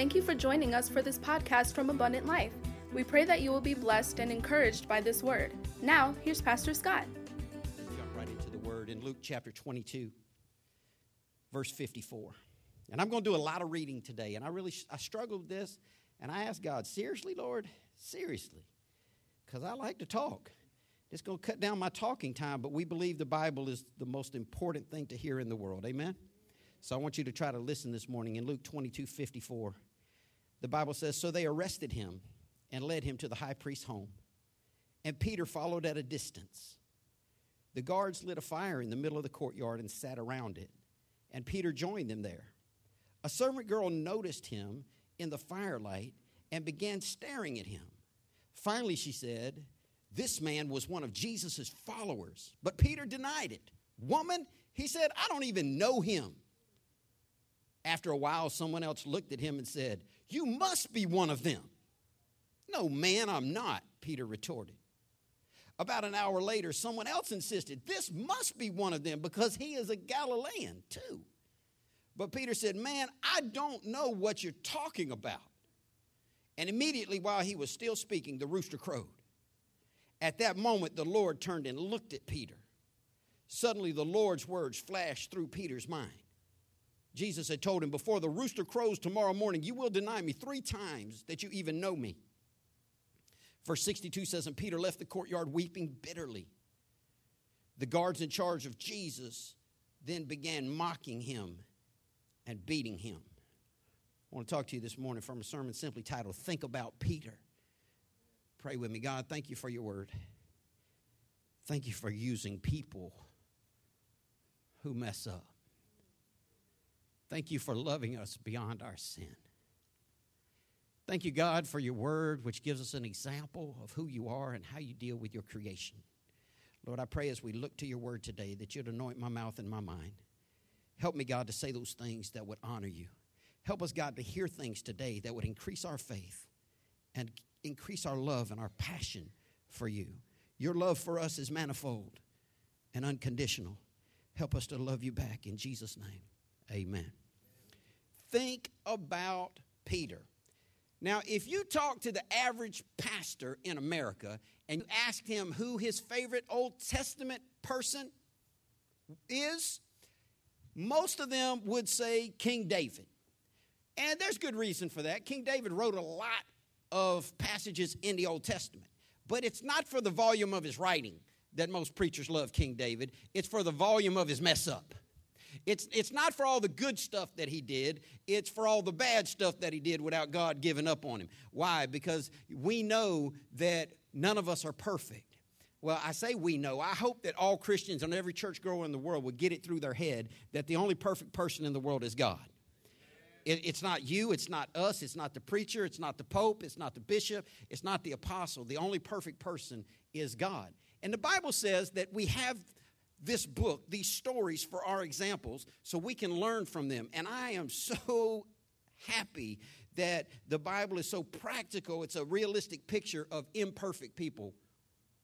Thank you for joining us for this podcast from Abundant Life. We pray that you will be blessed and encouraged by this word. Now, here's Pastor Scott. Jump right into the word in Luke chapter 22, verse 54. And I'm going to do a lot of reading today. And I really I struggled with this, and I asked God, seriously, Lord, seriously, because I like to talk. It's going to cut down my talking time, but we believe the Bible is the most important thing to hear in the world. Amen? So I want you to try to listen this morning in Luke 22 54. The Bible says, So they arrested him and led him to the high priest's home. And Peter followed at a distance. The guards lit a fire in the middle of the courtyard and sat around it, and Peter joined them there. A servant girl noticed him in the firelight and began staring at him. Finally, she said, This man was one of Jesus' followers. But Peter denied it. Woman, he said, I don't even know him. After a while, someone else looked at him and said, You must be one of them. No, man, I'm not, Peter retorted. About an hour later, someone else insisted, This must be one of them because he is a Galilean too. But Peter said, Man, I don't know what you're talking about. And immediately, while he was still speaking, the rooster crowed. At that moment, the Lord turned and looked at Peter. Suddenly, the Lord's words flashed through Peter's mind. Jesus had told him, Before the rooster crows tomorrow morning, you will deny me three times that you even know me. Verse 62 says, And Peter left the courtyard weeping bitterly. The guards in charge of Jesus then began mocking him and beating him. I want to talk to you this morning from a sermon simply titled, Think About Peter. Pray with me. God, thank you for your word. Thank you for using people who mess up. Thank you for loving us beyond our sin. Thank you, God, for your word, which gives us an example of who you are and how you deal with your creation. Lord, I pray as we look to your word today that you'd anoint my mouth and my mind. Help me, God, to say those things that would honor you. Help us, God, to hear things today that would increase our faith and increase our love and our passion for you. Your love for us is manifold and unconditional. Help us to love you back in Jesus' name. Amen. Think about Peter. Now, if you talk to the average pastor in America and you ask him who his favorite Old Testament person is, most of them would say King David. And there's good reason for that. King David wrote a lot of passages in the Old Testament, but it's not for the volume of his writing that most preachers love King David, it's for the volume of his mess up. It's, it's not for all the good stuff that he did, it's for all the bad stuff that he did without God giving up on him. Why? Because we know that none of us are perfect. Well, I say we know. I hope that all Christians and every church girl in the world would get it through their head that the only perfect person in the world is God. It, it's not you, it's not us, it's not the preacher, it's not the pope, it's not the bishop, it's not the apostle. The only perfect person is God. And the Bible says that we have this book, these stories for our examples, so we can learn from them. And I am so happy that the Bible is so practical. It's a realistic picture of imperfect people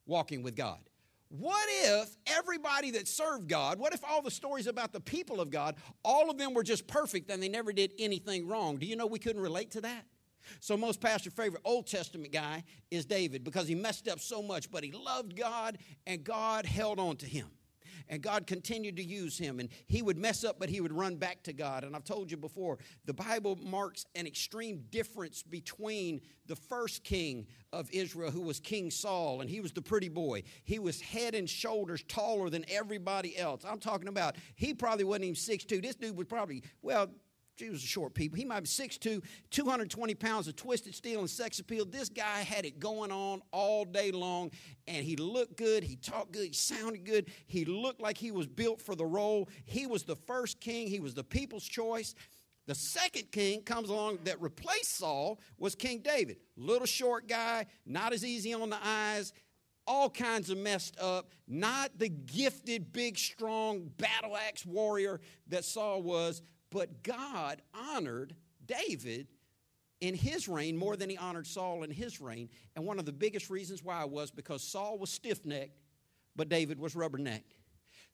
walking with God. What if everybody that served God, what if all the stories about the people of God, all of them were just perfect and they never did anything wrong? Do you know we couldn't relate to that? So, most pastor favorite Old Testament guy is David because he messed up so much, but he loved God and God held on to him and God continued to use him. And he would mess up, but he would run back to God. And I've told you before, the Bible marks an extreme difference between the first king of Israel, who was King Saul, and he was the pretty boy. He was head and shoulders taller than everybody else. I'm talking about, he probably wasn't even 6'2. This dude was probably, well, he was a short people. He might be 6'2, 220 pounds of twisted steel and sex appeal. This guy had it going on all day long, and he looked good. He talked good. He sounded good. He looked like he was built for the role. He was the first king, he was the people's choice. The second king comes along that replaced Saul was King David. Little short guy, not as easy on the eyes, all kinds of messed up, not the gifted, big, strong battle axe warrior that Saul was, but God honored David in his reign more than he honored Saul in his reign. And one of the biggest reasons why was because Saul was stiff necked, but David was rubbernecked.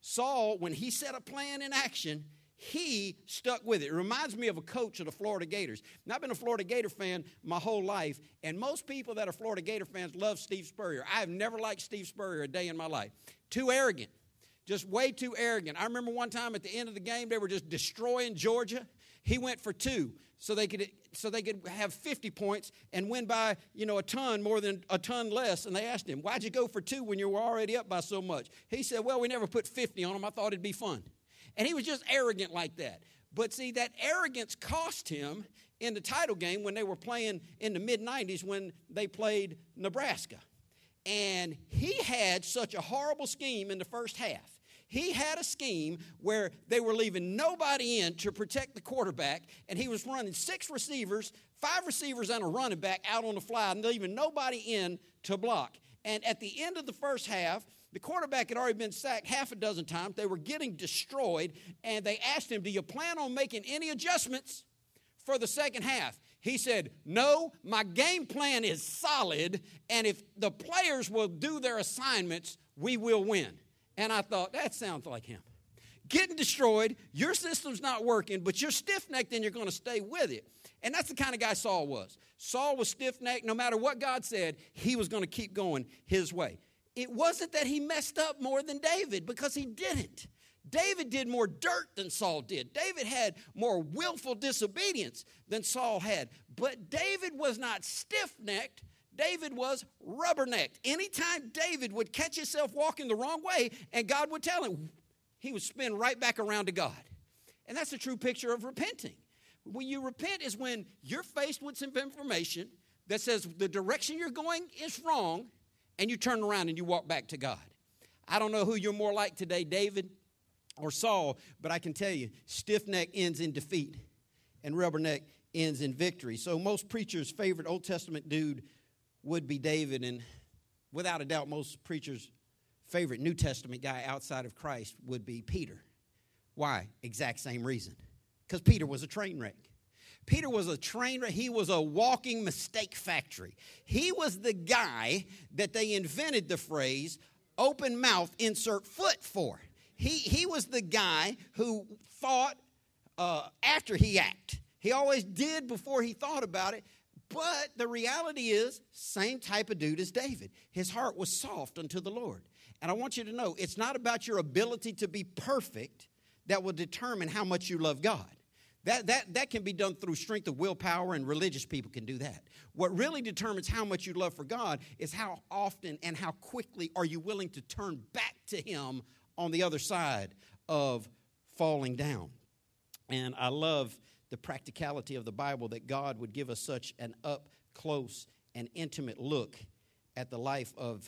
Saul, when he set a plan in action, he stuck with it. It reminds me of a coach of the Florida Gators. Now, I've been a Florida Gator fan my whole life, and most people that are Florida Gator fans love Steve Spurrier. I have never liked Steve Spurrier a day in my life. Too arrogant, just way too arrogant. I remember one time at the end of the game, they were just destroying Georgia. He went for two so they could so they could have 50 points and win by you know a ton more than a ton less. And they asked him why'd you go for two when you were already up by so much? He said well we never put 50 on them i thought it'd be fun. And he was just arrogant like that. But see that arrogance cost him in the title game when they were playing in the mid 90s when they played nebraska. And he had such a horrible scheme in the first half he had a scheme where they were leaving nobody in to protect the quarterback, and he was running six receivers, five receivers, and a running back out on the fly, and leaving nobody in to block. And at the end of the first half, the quarterback had already been sacked half a dozen times. They were getting destroyed, and they asked him, Do you plan on making any adjustments for the second half? He said, No, my game plan is solid, and if the players will do their assignments, we will win. And I thought, that sounds like him. Getting destroyed, your system's not working, but you're stiff necked and you're going to stay with it. And that's the kind of guy Saul was. Saul was stiff necked. No matter what God said, he was going to keep going his way. It wasn't that he messed up more than David, because he didn't. David did more dirt than Saul did. David had more willful disobedience than Saul had. But David was not stiff necked David was rubbernecked. Anytime David would catch himself walking the wrong way and God would tell him, he would spin right back around to God. And that's a true picture of repenting. When you repent is when you're faced with some information that says the direction you're going is wrong and you turn around and you walk back to God. I don't know who you're more like today, David or Saul, but I can tell you, stiff neck ends in defeat and rubberneck ends in victory. So most preachers' favorite Old Testament dude would be David, and without a doubt, most preachers' favorite New Testament guy outside of Christ would be Peter. Why? Exact same reason. Because Peter was a train wreck. Peter was a train wreck. He was a walking mistake factory. He was the guy that they invented the phrase open mouth, insert foot for. He, he was the guy who thought uh, after he acted. He always did before he thought about it. But the reality is, same type of dude as David. His heart was soft unto the Lord. And I want you to know, it's not about your ability to be perfect that will determine how much you love God. That, that, that can be done through strength of willpower, and religious people can do that. What really determines how much you love for God is how often and how quickly are you willing to turn back to Him on the other side of falling down. And I love the practicality of the Bible that God would give us such an up close and intimate look at the life of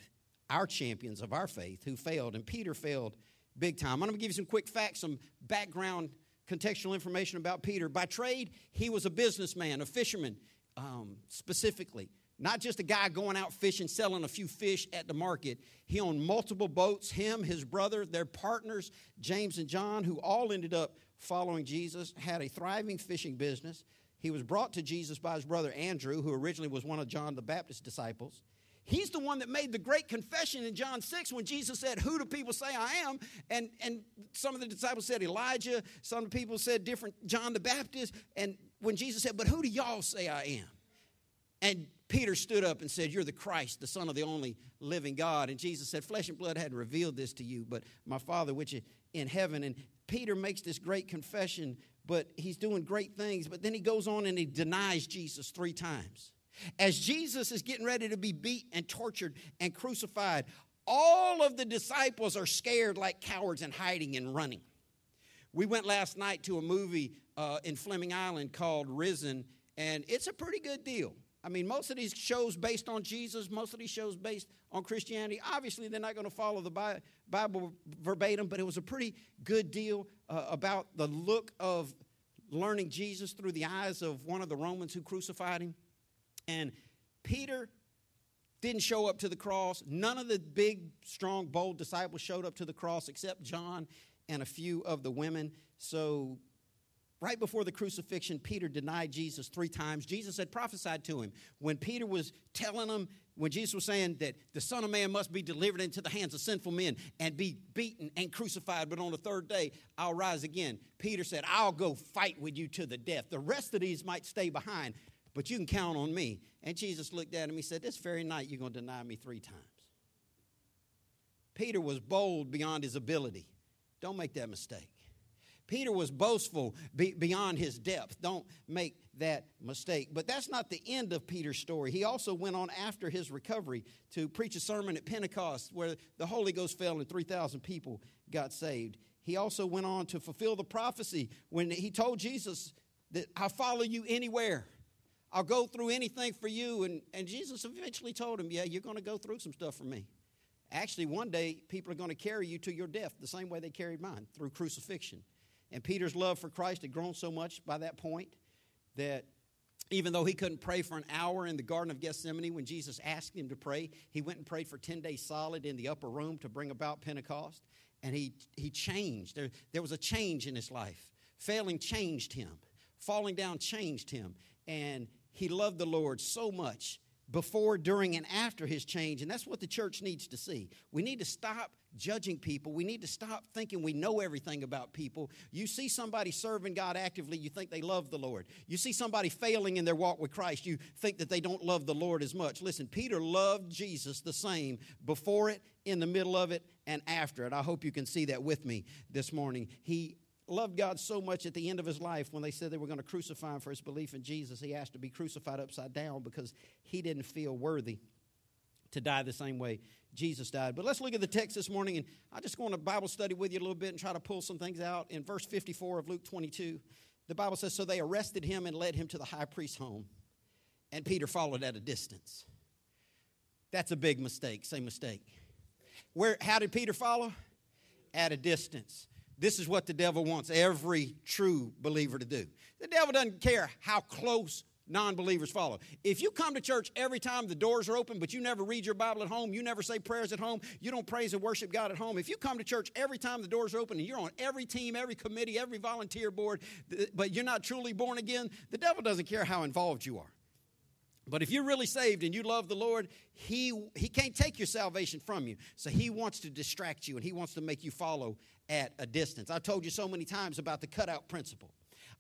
our champions of our faith who failed. And Peter failed big time. I'm going to give you some quick facts, some background contextual information about Peter. By trade, he was a businessman, a fisherman um, specifically. Not just a guy going out fishing, selling a few fish at the market. He owned multiple boats. Him, his brother, their partners, James and John, who all ended up following Jesus, had a thriving fishing business. He was brought to Jesus by his brother Andrew, who originally was one of John the Baptist's disciples. He's the one that made the great confession in John 6 when Jesus said, Who do people say I am? And, and some of the disciples said Elijah, some people said different, John the Baptist. And when Jesus said, But who do y'all say I am? And Peter stood up and said, You're the Christ, the Son of the only living God. And Jesus said, Flesh and blood hadn't revealed this to you, but my Father which is in heaven. And Peter makes this great confession, but he's doing great things. But then he goes on and he denies Jesus three times. As Jesus is getting ready to be beat and tortured and crucified, all of the disciples are scared like cowards and hiding and running. We went last night to a movie uh, in Fleming Island called Risen, and it's a pretty good deal. I mean, most of these shows based on Jesus, most of these shows based on Christianity, obviously they're not going to follow the Bible verbatim, but it was a pretty good deal uh, about the look of learning Jesus through the eyes of one of the Romans who crucified him. And Peter didn't show up to the cross. None of the big, strong, bold disciples showed up to the cross except John and a few of the women. So right before the crucifixion, Peter denied Jesus three times. Jesus had prophesied to him. When Peter was telling him, when Jesus was saying that the Son of Man must be delivered into the hands of sinful men and be beaten and crucified, but on the third day I'll rise again, Peter said, I'll go fight with you to the death. The rest of these might stay behind, but you can count on me. And Jesus looked at him. He said, This very night you're going to deny me three times. Peter was bold beyond his ability. Don't make that mistake. Peter was boastful beyond his depth. Don't make that mistake. But that's not the end of Peter's story. He also went on after his recovery to preach a sermon at Pentecost where the Holy Ghost fell and 3,000 people got saved. He also went on to fulfill the prophecy when he told Jesus that I'll follow you anywhere. I'll go through anything for you. And, and Jesus eventually told him, Yeah, you're going to go through some stuff for me. Actually, one day people are going to carry you to your death the same way they carried mine through crucifixion. And Peter's love for Christ had grown so much by that point that even though he couldn't pray for an hour in the Garden of Gethsemane when Jesus asked him to pray, he went and prayed for 10 days solid in the upper room to bring about Pentecost. And he, he changed. There, there was a change in his life. Failing changed him, falling down changed him. And he loved the Lord so much before, during, and after his change. And that's what the church needs to see. We need to stop judging people. We need to stop thinking we know everything about people. You see somebody serving God actively, you think they love the Lord. You see somebody failing in their walk with Christ, you think that they don't love the Lord as much. Listen, Peter loved Jesus the same before it, in the middle of it, and after it. I hope you can see that with me this morning. He loved God so much at the end of his life when they said they were going to crucify him for his belief in Jesus, he asked to be crucified upside down because he didn't feel worthy to die the same way Jesus died. But let's look at the text this morning, and I just want to Bible study with you a little bit and try to pull some things out. In verse 54 of Luke 22, the Bible says, So they arrested him and led him to the high priest's home, and Peter followed at a distance. That's a big mistake. same mistake. Where, how did Peter follow? At a distance. This is what the devil wants every true believer to do. The devil doesn't care how close non believers follow. If you come to church every time the doors are open, but you never read your Bible at home, you never say prayers at home, you don't praise and worship God at home, if you come to church every time the doors are open and you're on every team, every committee, every volunteer board, but you're not truly born again, the devil doesn't care how involved you are. But if you're really saved and you love the Lord, he, he can't take your salvation from you. So He wants to distract you and He wants to make you follow at a distance. I've told you so many times about the cutout principle.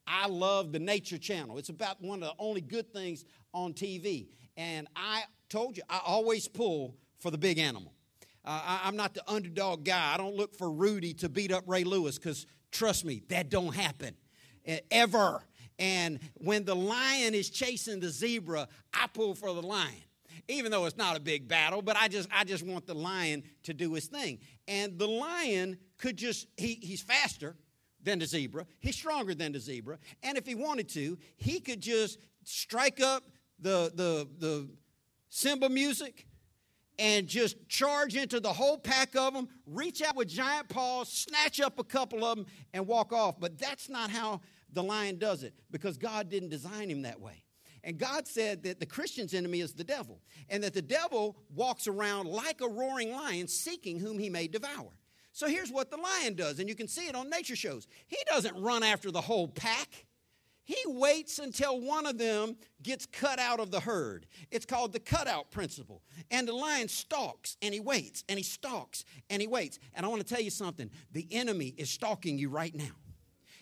I love the Nature Channel. It's about one of the only good things on TV. And I told you, I always pull for the big animal. Uh, I, am not the underdog guy. I don't look for Rudy to beat up Ray Lewis because, trust me, that don't happen ever. And when the lion is chasing the zebra, I pull for the lion. Even though it's not a big battle, but I just I just want the lion to do his thing. And the lion could just he, he's faster than the zebra. He's stronger than the zebra. And if he wanted to, he could just strike up the the the cymbal music and just charge into the whole pack of them, reach out with giant paws, snatch up a couple of them, and walk off. But that's not how the lion does it because God didn't design him that way. And God said that the Christian's enemy is the devil, and that the devil walks around like a roaring lion seeking whom he may devour. So here's what the lion does, and you can see it on nature shows. He doesn't run after the whole pack. He waits until one of them gets cut out of the herd. It's called the cutout principle. And the lion stalks and he waits and he stalks and he waits. And I want to tell you something the enemy is stalking you right now.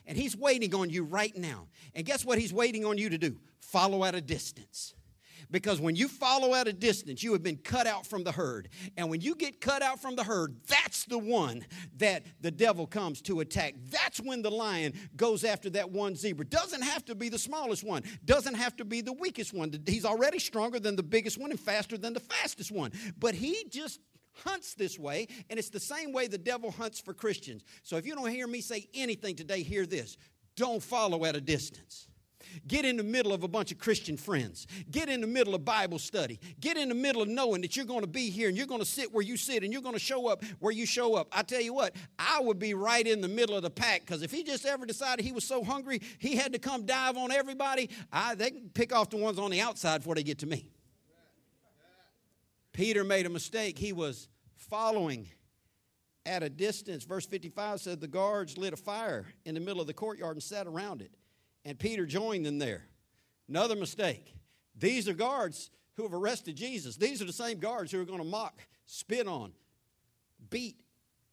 And he's waiting on you right now. And guess what he's waiting on you to do? Follow at a distance. Because when you follow at a distance, you have been cut out from the herd. And when you get cut out from the herd, that's the one that the devil comes to attack. That's when the lion goes after that one zebra. Doesn't have to be the smallest one, doesn't have to be the weakest one. He's already stronger than the biggest one and faster than the fastest one. But he just hunts this way, and it's the same way the devil hunts for Christians. So if you don't hear me say anything today, hear this don't follow at a distance. Get in the middle of a bunch of Christian friends. Get in the middle of Bible study. Get in the middle of knowing that you're going to be here and you're going to sit where you sit and you're going to show up where you show up. I tell you what, I would be right in the middle of the pack because if he just ever decided he was so hungry he had to come dive on everybody, I, they can pick off the ones on the outside before they get to me. Peter made a mistake. He was following at a distance. Verse 55 said the guards lit a fire in the middle of the courtyard and sat around it. And Peter joined them there. Another mistake. These are guards who have arrested Jesus. These are the same guards who are going to mock, spit on, beat,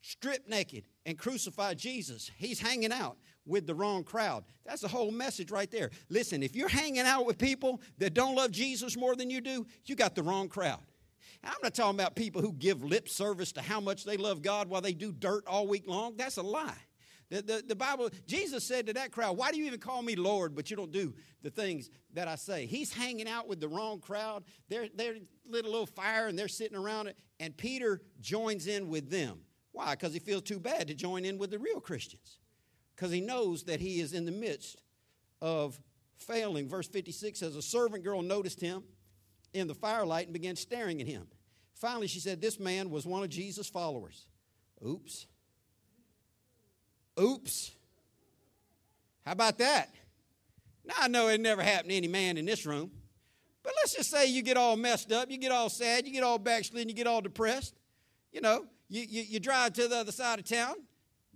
strip naked, and crucify Jesus. He's hanging out with the wrong crowd. That's the whole message right there. Listen, if you're hanging out with people that don't love Jesus more than you do, you got the wrong crowd. I'm not talking about people who give lip service to how much they love God while they do dirt all week long. That's a lie. The, the, the, Bible, Jesus said to that crowd, Why do you even call me Lord, but you don't do the things that I say? He's hanging out with the wrong crowd. They're, they're lit a little fire and they're sitting around it, and Peter joins in with them. Why? Because he feels too bad to join in with the real Christians. Because he knows that he is in the midst of failing. Verse 56 says, A servant girl noticed him in the firelight and began staring at him. Finally, she said, This man was one of Jesus' followers. Oops. Oops. How about that? Now, I know it never happened to any man in this room, but let's just say you get all messed up, you get all sad, you get all backslidden, you get all depressed. You know, you, you, you drive to the other side of town,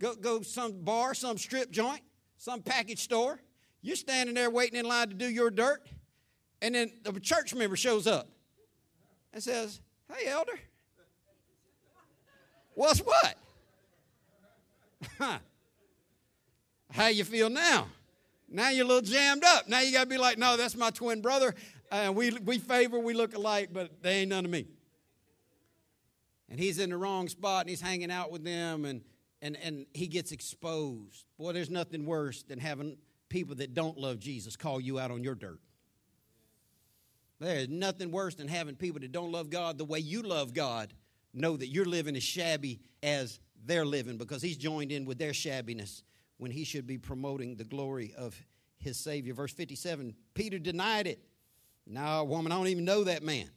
go, go some bar, some strip joint, some package store. You're standing there waiting in line to do your dirt, and then a church member shows up and says, Hey, elder, what's what? How you feel now? Now you're a little jammed up. Now you got to be like, no, that's my twin brother. Uh, we, we favor, we look alike, but they ain't none of me. And he's in the wrong spot and he's hanging out with them and, and, and he gets exposed. Boy, there's nothing worse than having people that don't love Jesus call you out on your dirt. There's nothing worse than having people that don't love God the way you love God know that you're living as shabby as they're living because he's joined in with their shabbiness when he should be promoting the glory of his Savior. Verse 57 Peter denied it. No, woman, I don't even know that man.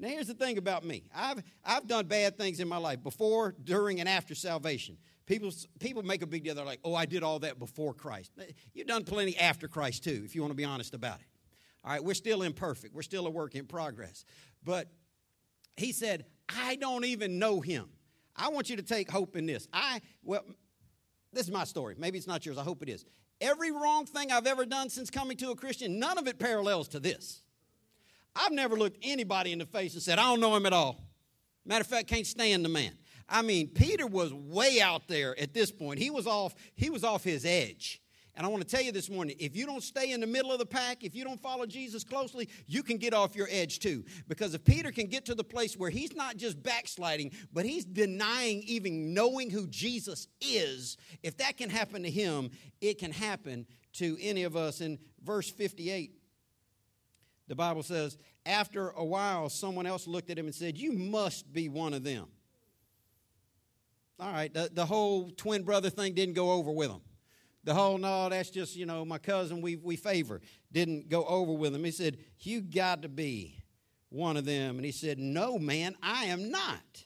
Now, here's the thing about me I've, I've done bad things in my life before, during, and after salvation. People, people make a big deal. They're like, oh, I did all that before Christ. You've done plenty after Christ, too, if you want to be honest about it. All right, we're still imperfect, we're still a work in progress. But he said, I don't even know him. I want you to take hope in this. I, well, this is my story. Maybe it's not yours. I hope it is. Every wrong thing I've ever done since coming to a Christian, none of it parallels to this. I've never looked anybody in the face and said, I don't know him at all. Matter of fact, can't stand the man. I mean, Peter was way out there at this point. He was off, he was off his edge. And I want to tell you this morning if you don't stay in the middle of the pack, if you don't follow Jesus closely, you can get off your edge too. Because if Peter can get to the place where he's not just backsliding, but he's denying even knowing who Jesus is, if that can happen to him, it can happen to any of us. In verse 58, the Bible says, After a while, someone else looked at him and said, You must be one of them. All right, the, the whole twin brother thing didn't go over with him the whole no that's just you know my cousin we, we favor didn't go over with him. He said you got to be one of them. And he said no man i am not.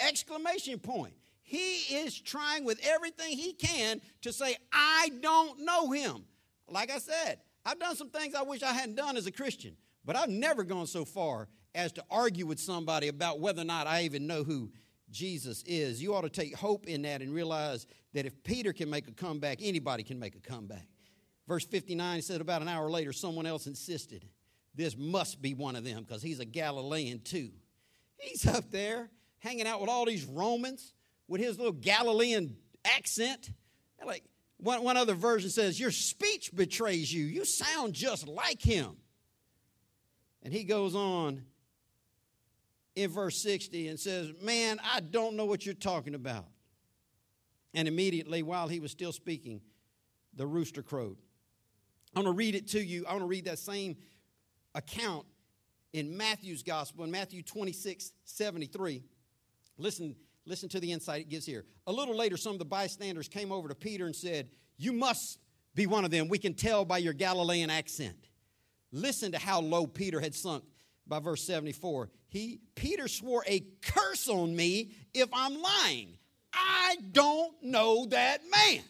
Exclamation point. He is trying with everything he can to say i don't know him. Like i said i've done some things i wish i hadn't done as a christian but i've never gone so far as to argue with somebody about whether or not i even know who Jesus is. You ought to take hope in that and realize that if Peter can make a comeback, anybody can make a comeback. Verse 59 said, About an hour later, someone else insisted, This must be one of them because he's a Galilean too. He's up there hanging out with all these Romans with his little Galilean accent. Like one, one other version says, Your speech betrays you. You sound just like him. And he goes on in verse 60 and says, Man, I don't know what you're talking about. And immediately, while he was still speaking, the rooster crowed. I want to read it to you. I want to read that same account in Matthew's gospel, in Matthew 26 73. Listen, listen to the insight it gives here. A little later, some of the bystanders came over to Peter and said, You must be one of them. We can tell by your Galilean accent. Listen to how low Peter had sunk by verse 74. He Peter swore a curse on me if I'm lying. I don't know that man.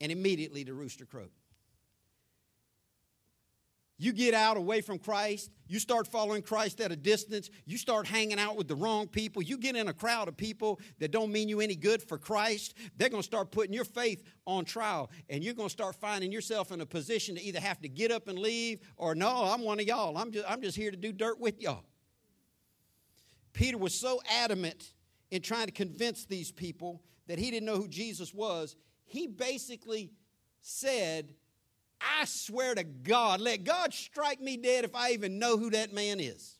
And immediately the rooster crowed. You get out away from Christ. You start following Christ at a distance. You start hanging out with the wrong people. You get in a crowd of people that don't mean you any good for Christ. They're going to start putting your faith on trial. And you're going to start finding yourself in a position to either have to get up and leave or, no, I'm one of y'all. I'm just, I'm just here to do dirt with y'all. Peter was so adamant in trying to convince these people that he didn't know who Jesus was. He basically said, I swear to God, let God strike me dead if I even know who that man is.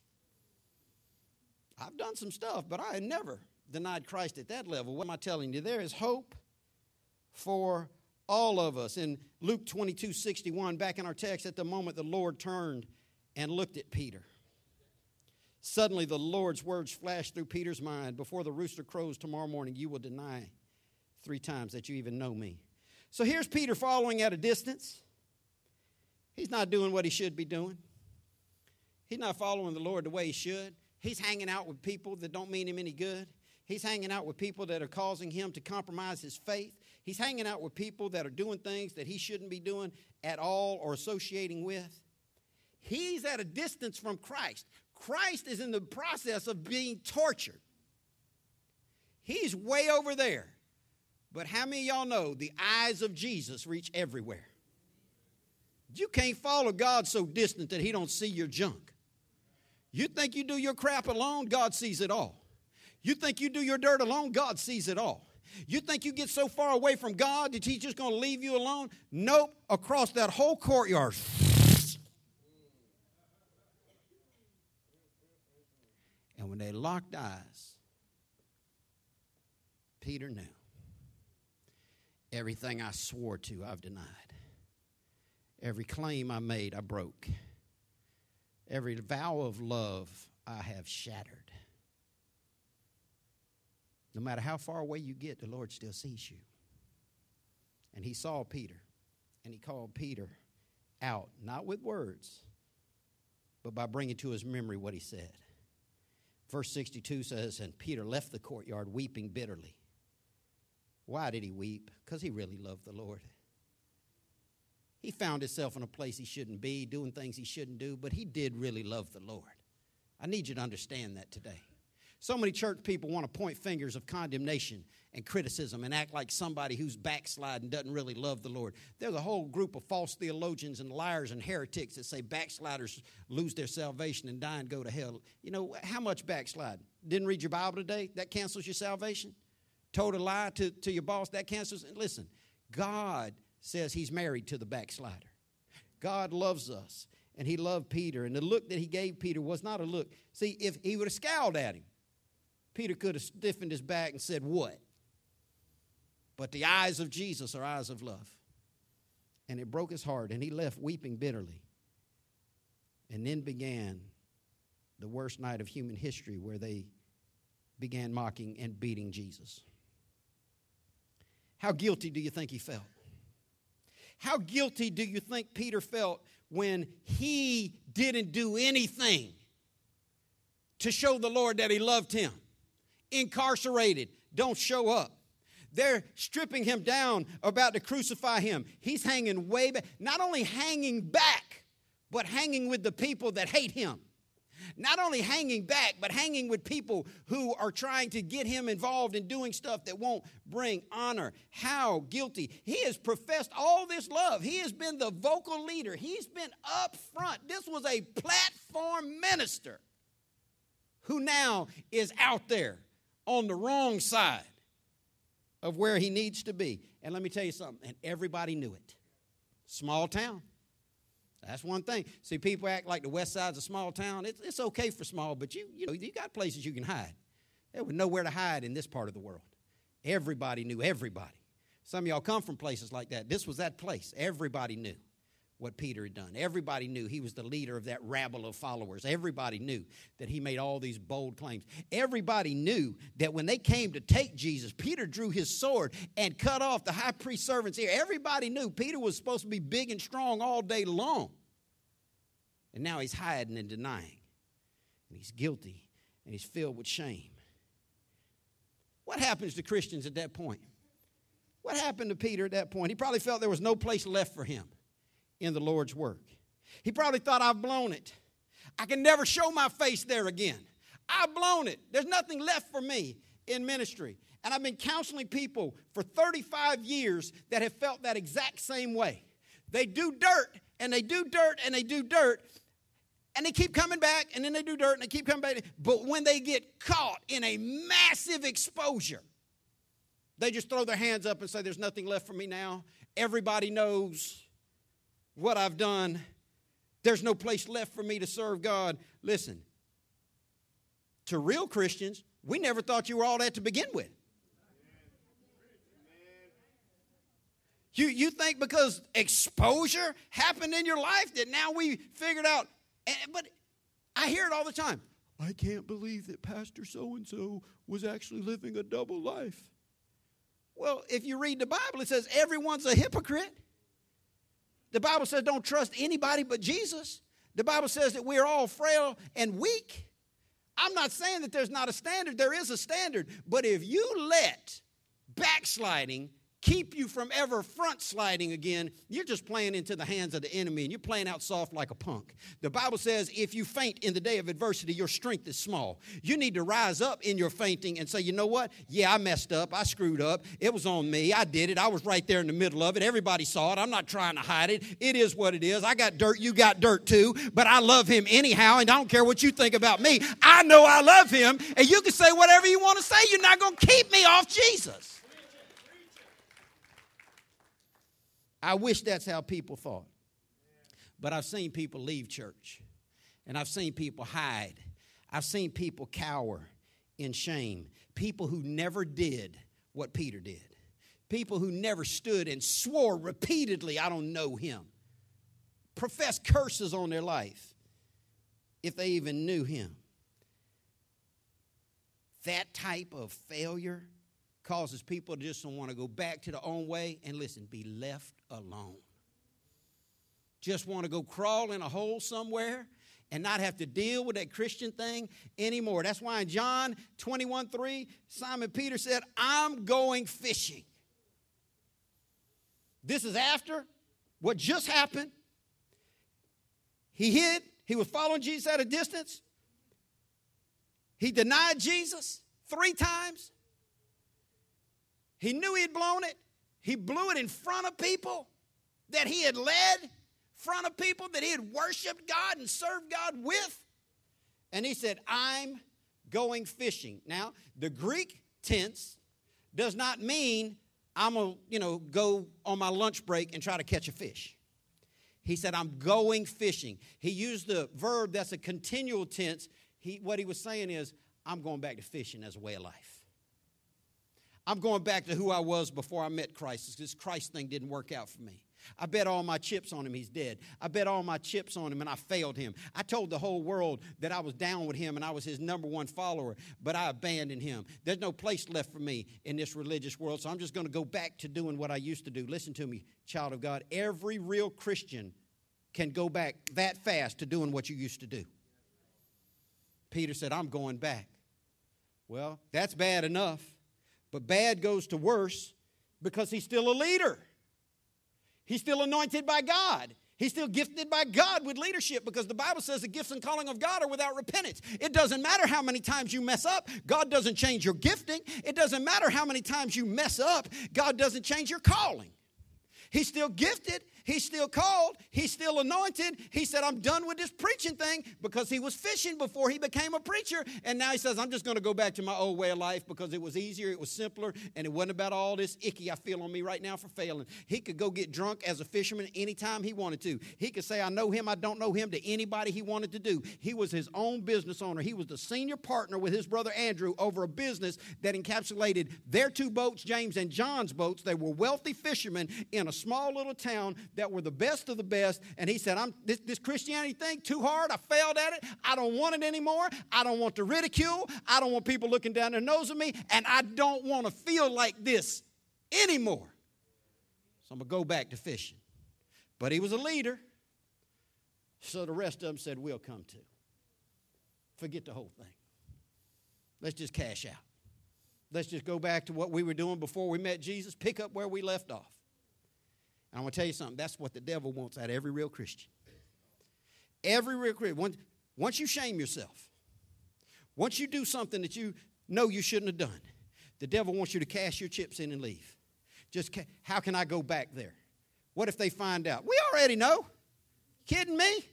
I've done some stuff, but I had never denied Christ at that level. What am I telling you? There is hope for all of us. In Luke 22 61, back in our text, at the moment the Lord turned and looked at Peter. Suddenly the Lord's words flashed through Peter's mind Before the rooster crows tomorrow morning, you will deny three times that you even know me. So here's Peter following at a distance. He's not doing what he should be doing. He's not following the Lord the way he should. He's hanging out with people that don't mean him any good. He's hanging out with people that are causing him to compromise his faith. He's hanging out with people that are doing things that he shouldn't be doing at all or associating with. He's at a distance from Christ. Christ is in the process of being tortured. He's way over there. But how many of y'all know the eyes of Jesus reach everywhere? You can't follow God so distant that He don't see your junk. You think you do your crap alone, God sees it all. You think you do your dirt alone, God sees it all. You think you get so far away from God that He's just going to leave you alone? Nope. Across that whole courtyard. And when they locked eyes, Peter knew everything I swore to, I've denied. Every claim I made, I broke. Every vow of love, I have shattered. No matter how far away you get, the Lord still sees you. And he saw Peter, and he called Peter out, not with words, but by bringing to his memory what he said. Verse 62 says, And Peter left the courtyard weeping bitterly. Why did he weep? Because he really loved the Lord. He found himself in a place he shouldn't be, doing things he shouldn't do, but he did really love the Lord. I need you to understand that today. So many church people want to point fingers of condemnation and criticism and act like somebody who's backsliding doesn't really love the Lord. There's a whole group of false theologians and liars and heretics that say backsliders lose their salvation and die and go to hell. You know, how much backsliding? Didn't read your Bible today? That cancels your salvation? Told a lie to, to your boss? That cancels. Listen, God says he's married to the backslider. God loves us, and he loved Peter. And the look that he gave Peter was not a look. See, if he would have scowled at him, Peter could have stiffened his back and said, What? But the eyes of Jesus are eyes of love. And it broke his heart, and he left weeping bitterly. And then began the worst night of human history where they began mocking and beating Jesus. How guilty do you think he felt? How guilty do you think Peter felt when he didn't do anything to show the Lord that he loved him? Incarcerated, don't show up. They're stripping him down, about to crucify him. He's hanging way back, not only hanging back, but hanging with the people that hate him not only hanging back, but hanging with people who are trying to get him involved in doing stuff that won't bring honor. How guilty. He has professed all this love. He has been the vocal leader, he's been up front. This was a platform minister who now is out there on the wrong side of where he needs to be. And let me tell you something, and everybody knew it. Small town. That's one thing. See, people act like the west side's a small town. It's, it's okay for small, but you, you know, you got places you can hide. There was nowhere to hide in this part of the world. Everybody knew everybody. Some of y'all come from places like that. This was that place. Everybody knew what Peter had done. Everybody knew he was the leader of that rabble of followers. Everybody knew that he made all these bold claims. Everybody knew that when they came to take Jesus, Peter drew his sword and cut off the high priest servant's ear. Everybody knew Peter was supposed to be big and strong all day long. And now he's hiding and denying. And he's guilty and he's filled with shame. What happens to Christians at that point? What happened to Peter at that point? He probably felt there was no place left for him in the Lord's work. He probably thought, I've blown it. I can never show my face there again. I've blown it. There's nothing left for me in ministry. And I've been counseling people for 35 years that have felt that exact same way. They do dirt and they do dirt and they do dirt and they keep coming back and then they do dirt and they keep coming back. But when they get caught in a massive exposure, they just throw their hands up and say, There's nothing left for me now. Everybody knows what I've done. There's no place left for me to serve God. Listen, to real Christians, we never thought you were all that to begin with. You, you think because exposure happened in your life that now we figured out, eh, but I hear it all the time. I can't believe that Pastor so and so was actually living a double life. Well, if you read the Bible, it says everyone's a hypocrite. The Bible says don't trust anybody but Jesus. The Bible says that we're all frail and weak. I'm not saying that there's not a standard, there is a standard. But if you let backsliding keep you from ever front sliding again, you're just playing into the hands of the enemy and you're playing out soft like a punk. The Bible says if you faint in the day of adversity, your strength is small. You need to rise up in your fainting and say, you know what? Yeah, I messed up. I screwed up. It was on me. I did it. I was right there in the middle of it. Everybody saw it. I'm not trying to hide it. It is what it is. I got dirt. You got dirt too. But I love him anyhow, and I don't care what you think about me. I know I love him, and you can say whatever you want to say. You're not going to keep me off Jesus. I wish that's how people thought. But I've seen people leave church, and I've seen people hide. I've seen people cower in shame. People who never did what Peter did. People who never stood and swore repeatedly, I don't know him. Profess curses on their life if they even knew him. That type of failure causes people to just want to go back to their own way and listen, be left alone. Just want to go crawl in a hole somewhere and not have to deal with that Christian thing anymore. That's why in John 21 3, Simon Peter said, I'm going fishing. This is after what just happened. He hid, he was following Jesus at a distance. He denied Jesus three times. He knew he had blown it. He blew it in front of people that he had led, in front of people that he had worshiped God and served God with. And he said, I'm going fishing. Now, the Greek tense does not mean I'm going to, you know, go on my lunch break and try to catch a fish. He said, I'm going fishing. He used the verb that's a continual tense. He, what he was saying is, I'm going back to fishing as a way of life. I'm going back to who I was before I met Christ. This Christ thing didn't work out for me. I bet all my chips on him, he's dead. I bet all my chips on him, and I failed him. I told the whole world that I was down with him and I was his number one follower, but I abandoned him. There's no place left for me in this religious world, so I'm just going to go back to doing what I used to do. Listen to me, child of God. Every real Christian can go back that fast to doing what you used to do. Peter said, I'm going back. Well, that's bad enough. But bad goes to worse because he's still a leader. He's still anointed by God. He's still gifted by God with leadership because the Bible says the gifts and calling of God are without repentance. It doesn't matter how many times you mess up, God doesn't change your gifting. It doesn't matter how many times you mess up, God doesn't change your calling. He's still gifted, He's still called. He's still anointed. He said, I'm done with this preaching thing because he was fishing before he became a preacher. And now he says, I'm just going to go back to my old way of life because it was easier, it was simpler, and it wasn't about all this icky I feel on me right now for failing. He could go get drunk as a fisherman anytime he wanted to. He could say, I know him, I don't know him to anybody he wanted to do. He was his own business owner. He was the senior partner with his brother Andrew over a business that encapsulated their two boats, James and John's boats. They were wealthy fishermen in a small little town that were the best of the best. And he said, I'm this, this Christianity thing too hard. I failed at it. I don't want it anymore. I don't want the ridicule. I don't want people looking down their nose at me. And I don't want to feel like this anymore. So I'm going to go back to fishing. But he was a leader. So the rest of them said, We'll come too. Forget the whole thing. Let's just cash out. Let's just go back to what we were doing before we met Jesus, pick up where we left off. And I'm going to tell you something that's what the devil wants out of every real Christian. Every real once, once you shame yourself, once you do something that you know you shouldn't have done, the devil wants you to cash your chips in and leave. Just how can I go back there? What if they find out? We already know. Kidding me?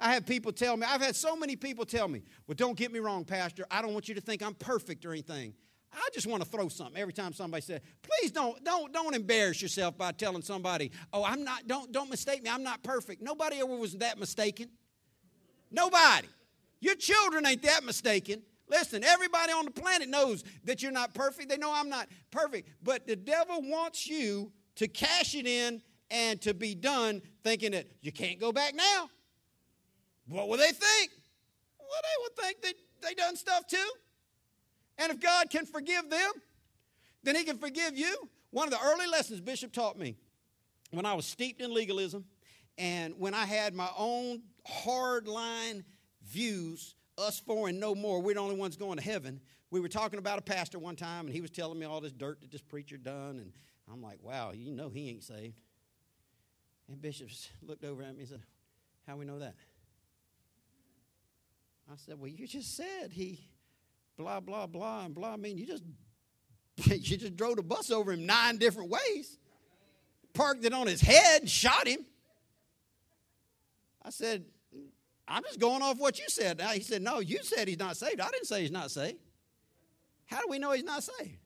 I have people tell me, I've had so many people tell me, well, don't get me wrong, Pastor. I don't want you to think I'm perfect or anything. I just want to throw something every time somebody says, please don't, don't, don't embarrass yourself by telling somebody, oh, I'm not, don't, don't mistake me, I'm not perfect. Nobody ever was that mistaken. Nobody. Your children ain't that mistaken. Listen, everybody on the planet knows that you're not perfect. They know I'm not perfect. But the devil wants you to cash it in and to be done thinking that you can't go back now. What will they think? Well, they would think that they done stuff too. And if God can forgive them, then He can forgive you. One of the early lessons Bishop taught me when I was steeped in legalism and when I had my own hard line views, us four and no more, we're the only ones going to heaven. We were talking about a pastor one time, and he was telling me all this dirt that this preacher done, and I'm like, wow, you know he ain't saved. And Bishop looked over at me and said, How we know that? I said, Well, you just said he blah, blah, blah, and blah. I mean, you just you just drove the bus over him nine different ways, parked it on his head, shot him. I said, I'm just going off what you said. Now, he said, No, you said he's not saved. I didn't say he's not saved. How do we know he's not saved?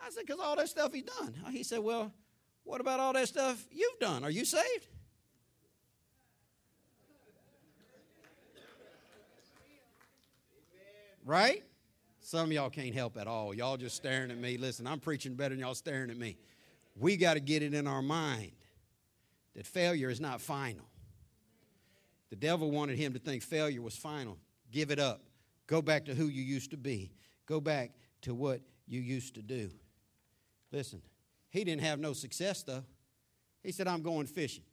I said, Because all that stuff he's done. He said, Well, what about all that stuff you've done? Are you saved? Right? Some of y'all can't help at all. Y'all just staring at me. Listen, I'm preaching better than y'all staring at me. We got to get it in our mind that failure is not final. The devil wanted him to think failure was final. Give it up. Go back to who you used to be. Go back to what you used to do. Listen, he didn't have no success though. He said, I'm going fishing.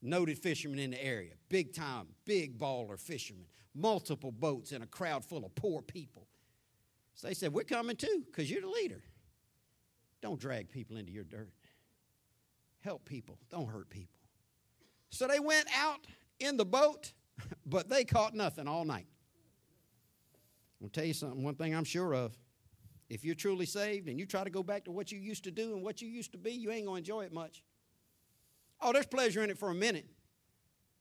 Noted fisherman in the area, big time, big baller fisherman, multiple boats and a crowd full of poor people. So they said, We're coming too, because you're the leader. Don't drag people into your dirt. Help people, don't hurt people. So they went out in the boat, but they caught nothing all night. I'll tell you something, one thing I'm sure of. If you're truly saved and you try to go back to what you used to do and what you used to be, you ain't going to enjoy it much. Oh, there's pleasure in it for a minute,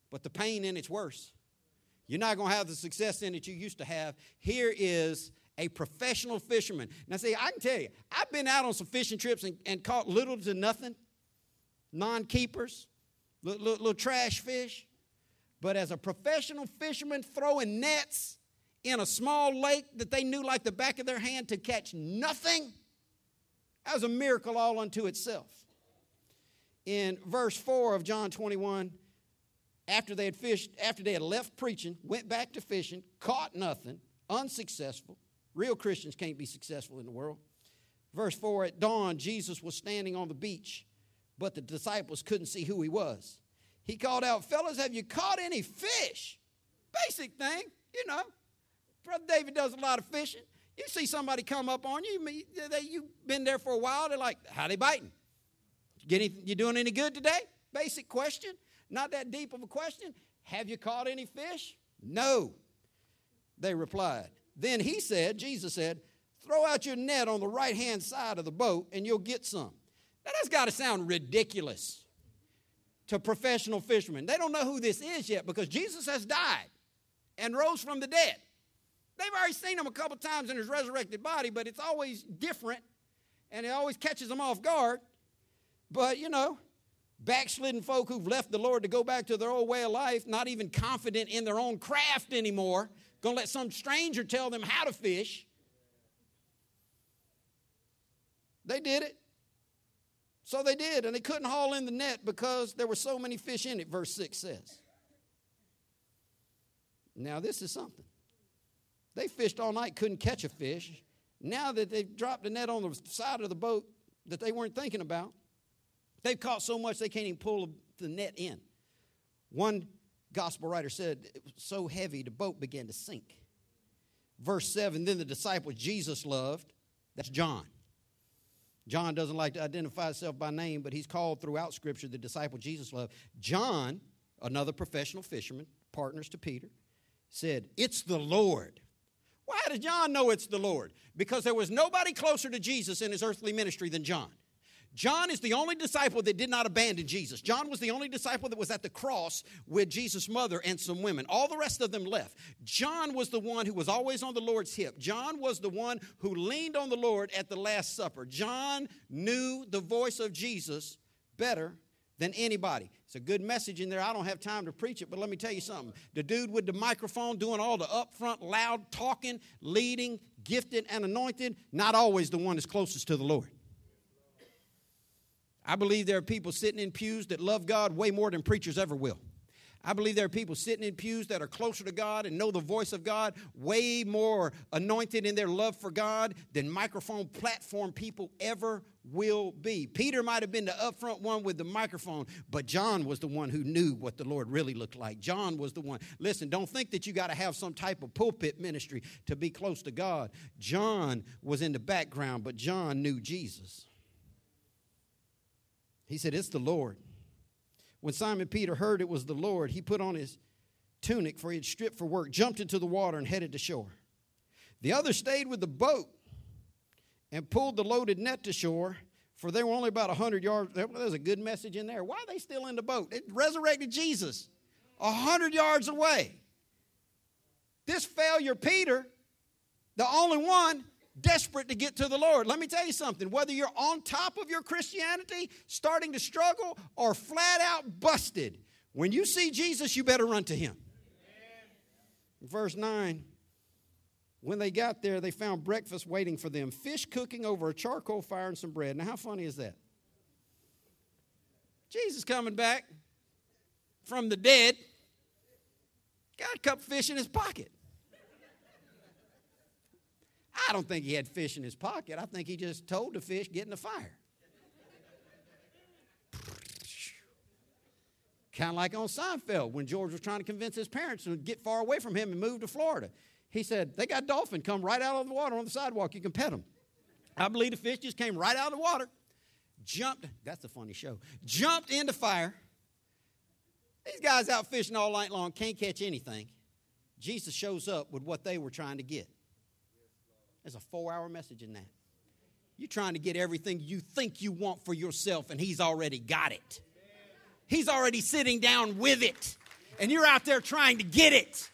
but the pain in it's worse. You're not going to have the success in it you used to have. Here is a professional fisherman. Now, see, I can tell you, I've been out on some fishing trips and, and caught little to nothing, non keepers, little, little, little trash fish. But as a professional fisherman throwing nets in a small lake that they knew like the back of their hand to catch nothing, that was a miracle all unto itself. In verse 4 of John 21, after they had fished, after they had left preaching, went back to fishing, caught nothing, unsuccessful. Real Christians can't be successful in the world. Verse 4 At dawn, Jesus was standing on the beach, but the disciples couldn't see who he was. He called out, Fellas, have you caught any fish? Basic thing, you know. Brother David does a lot of fishing. You see somebody come up on you, you've been there for a while, they're like, How they biting? You doing any good today? Basic question. Not that deep of a question. Have you caught any fish? No. They replied. Then he said, Jesus said, Throw out your net on the right hand side of the boat and you'll get some. Now that's got to sound ridiculous to professional fishermen. They don't know who this is yet because Jesus has died and rose from the dead. They've already seen him a couple times in his resurrected body, but it's always different and it always catches them off guard. But, you know, backslidden folk who've left the Lord to go back to their old way of life, not even confident in their own craft anymore, gonna let some stranger tell them how to fish. They did it. So they did, and they couldn't haul in the net because there were so many fish in it, verse 6 says. Now, this is something. They fished all night, couldn't catch a fish. Now that they've dropped the net on the side of the boat that they weren't thinking about, they've caught so much they can't even pull the net in. One gospel writer said it was so heavy the boat began to sink. Verse 7 Then the disciples Jesus loved, that's John, John doesn't like to identify himself by name, but he's called throughout Scripture the disciple Jesus loved. John another professional fisherman, partners to Peter, said, It's the Lord. Why did John know it's the Lord? Because there was nobody closer to Jesus in his earthly ministry than John. John is the only disciple that did not abandon Jesus. John was the only disciple that was at the cross with Jesus' mother and some women. All the rest of them left. John was the one who was always on the Lord's hip. John was the one who leaned on the Lord at the Last Supper. John knew the voice of Jesus better than anybody. It's a good message in there. I don't have time to preach it, but let me tell you something. The dude with the microphone doing all the upfront, loud talking, leading, gifted, and anointed, not always the one that's closest to the Lord. I believe there are people sitting in pews that love God way more than preachers ever will. I believe there are people sitting in pews that are closer to God and know the voice of God, way more anointed in their love for God than microphone platform people ever will be. Peter might have been the upfront one with the microphone, but John was the one who knew what the Lord really looked like. John was the one. Listen, don't think that you got to have some type of pulpit ministry to be close to God. John was in the background, but John knew Jesus. He said, It's the Lord. When Simon Peter heard it was the Lord, he put on his tunic, for he had stripped for work, jumped into the water, and headed to shore. The others stayed with the boat and pulled the loaded net to shore, for they were only about 100 yards. There's a good message in there. Why are they still in the boat? It resurrected Jesus 100 yards away. This failure, Peter, the only one, desperate to get to the Lord. Let me tell you something whether you're on top of your Christianity, starting to struggle, or flat out busted, when you see Jesus, you better run to him. Verse 9 When they got there, they found breakfast waiting for them fish cooking over a charcoal fire and some bread. Now, how funny is that? Jesus coming back from the dead, got a couple fish in his pocket. I don't think he had fish in his pocket. I think he just told the fish, get in the fire. kind of like on Seinfeld when George was trying to convince his parents to get far away from him and move to Florida. He said, They got dolphin come right out of the water on the sidewalk. You can pet them. I believe the fish just came right out of the water, jumped. That's a funny show. Jumped into fire. These guys out fishing all night long can't catch anything. Jesus shows up with what they were trying to get. There's a four hour message in that. You're trying to get everything you think you want for yourself, and He's already got it. He's already sitting down with it, and you're out there trying to get it.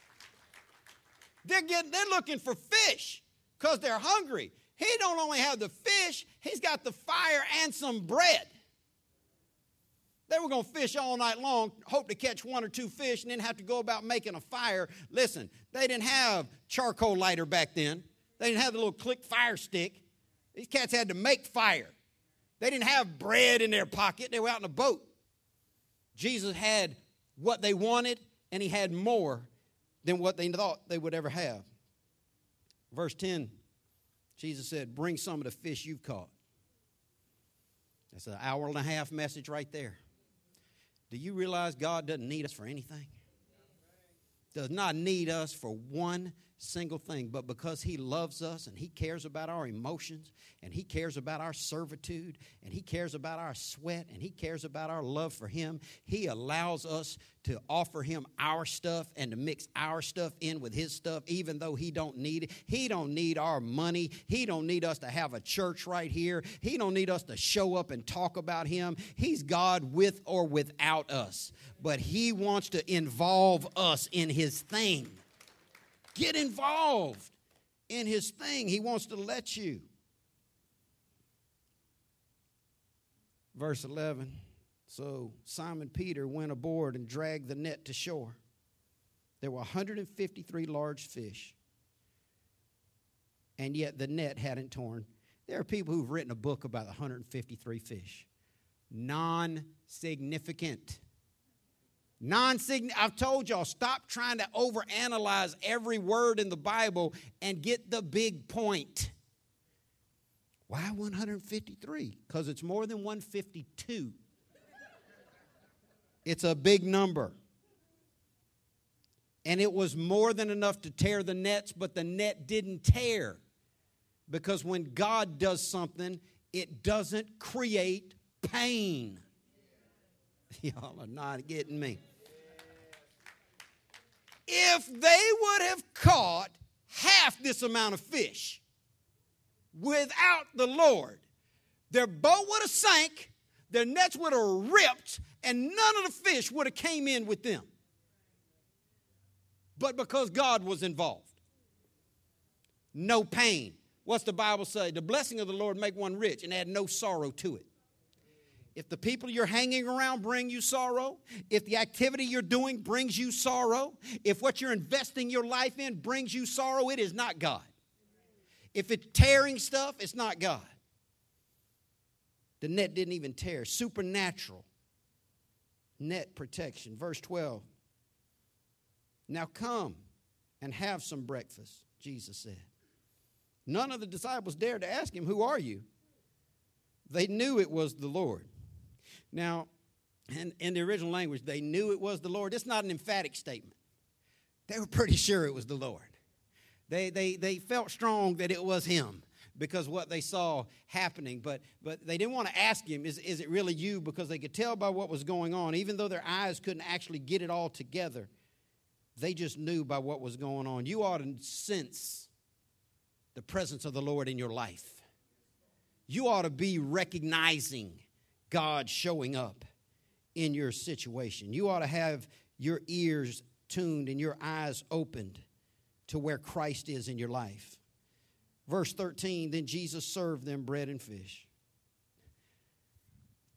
They're, getting, they're looking for fish because they're hungry. He don't only have the fish, he's got the fire and some bread. They were going to fish all night long, hope to catch one or two fish, and then have to go about making a fire. Listen, they didn't have charcoal lighter back then. They didn't have the little click fire stick. These cats had to make fire. They didn't have bread in their pocket. They were out in a boat. Jesus had what they wanted, and he had more than what they thought they would ever have. Verse 10, Jesus said, Bring some of the fish you've caught. That's an hour and a half message right there. Do you realize God doesn't need us for anything? Does not need us for one single thing, but because He loves us and He cares about our emotions and He cares about our servitude and He cares about our sweat and He cares about our love for Him, He allows us to offer Him our stuff and to mix our stuff in with His stuff, even though He don't need it. He don't need our money. He don't need us to have a church right here. He don't need us to show up and talk about Him. He's God with or without us, but He wants to involve us in His thing. Get involved in his thing. He wants to let you. Verse 11 So Simon Peter went aboard and dragged the net to shore. There were 153 large fish, and yet the net hadn't torn. There are people who've written a book about 153 fish. Non significant. Non I've told y'all, stop trying to overanalyze every word in the Bible and get the big point. Why 153? Because it's more than 152. It's a big number. And it was more than enough to tear the nets, but the net didn't tear. Because when God does something, it doesn't create pain. Y'all are not getting me. If they would have caught half this amount of fish without the Lord, their boat would have sank, their nets would have ripped, and none of the fish would have came in with them. But because God was involved. No pain. What's the Bible say? The blessing of the Lord make one rich and add no sorrow to it. If the people you're hanging around bring you sorrow, if the activity you're doing brings you sorrow, if what you're investing your life in brings you sorrow, it is not God. If it's tearing stuff, it's not God. The net didn't even tear. Supernatural net protection. Verse 12. Now come and have some breakfast, Jesus said. None of the disciples dared to ask him, Who are you? They knew it was the Lord. Now, in, in the original language, they knew it was the Lord. It's not an emphatic statement. They were pretty sure it was the Lord. They, they, they felt strong that it was him because what they saw happening, but, but they didn't want to ask him, is, is it really you? Because they could tell by what was going on, even though their eyes couldn't actually get it all together, they just knew by what was going on. You ought to sense the presence of the Lord in your life. You ought to be recognizing God showing up in your situation. You ought to have your ears tuned and your eyes opened to where Christ is in your life. Verse 13 Then Jesus served them bread and fish.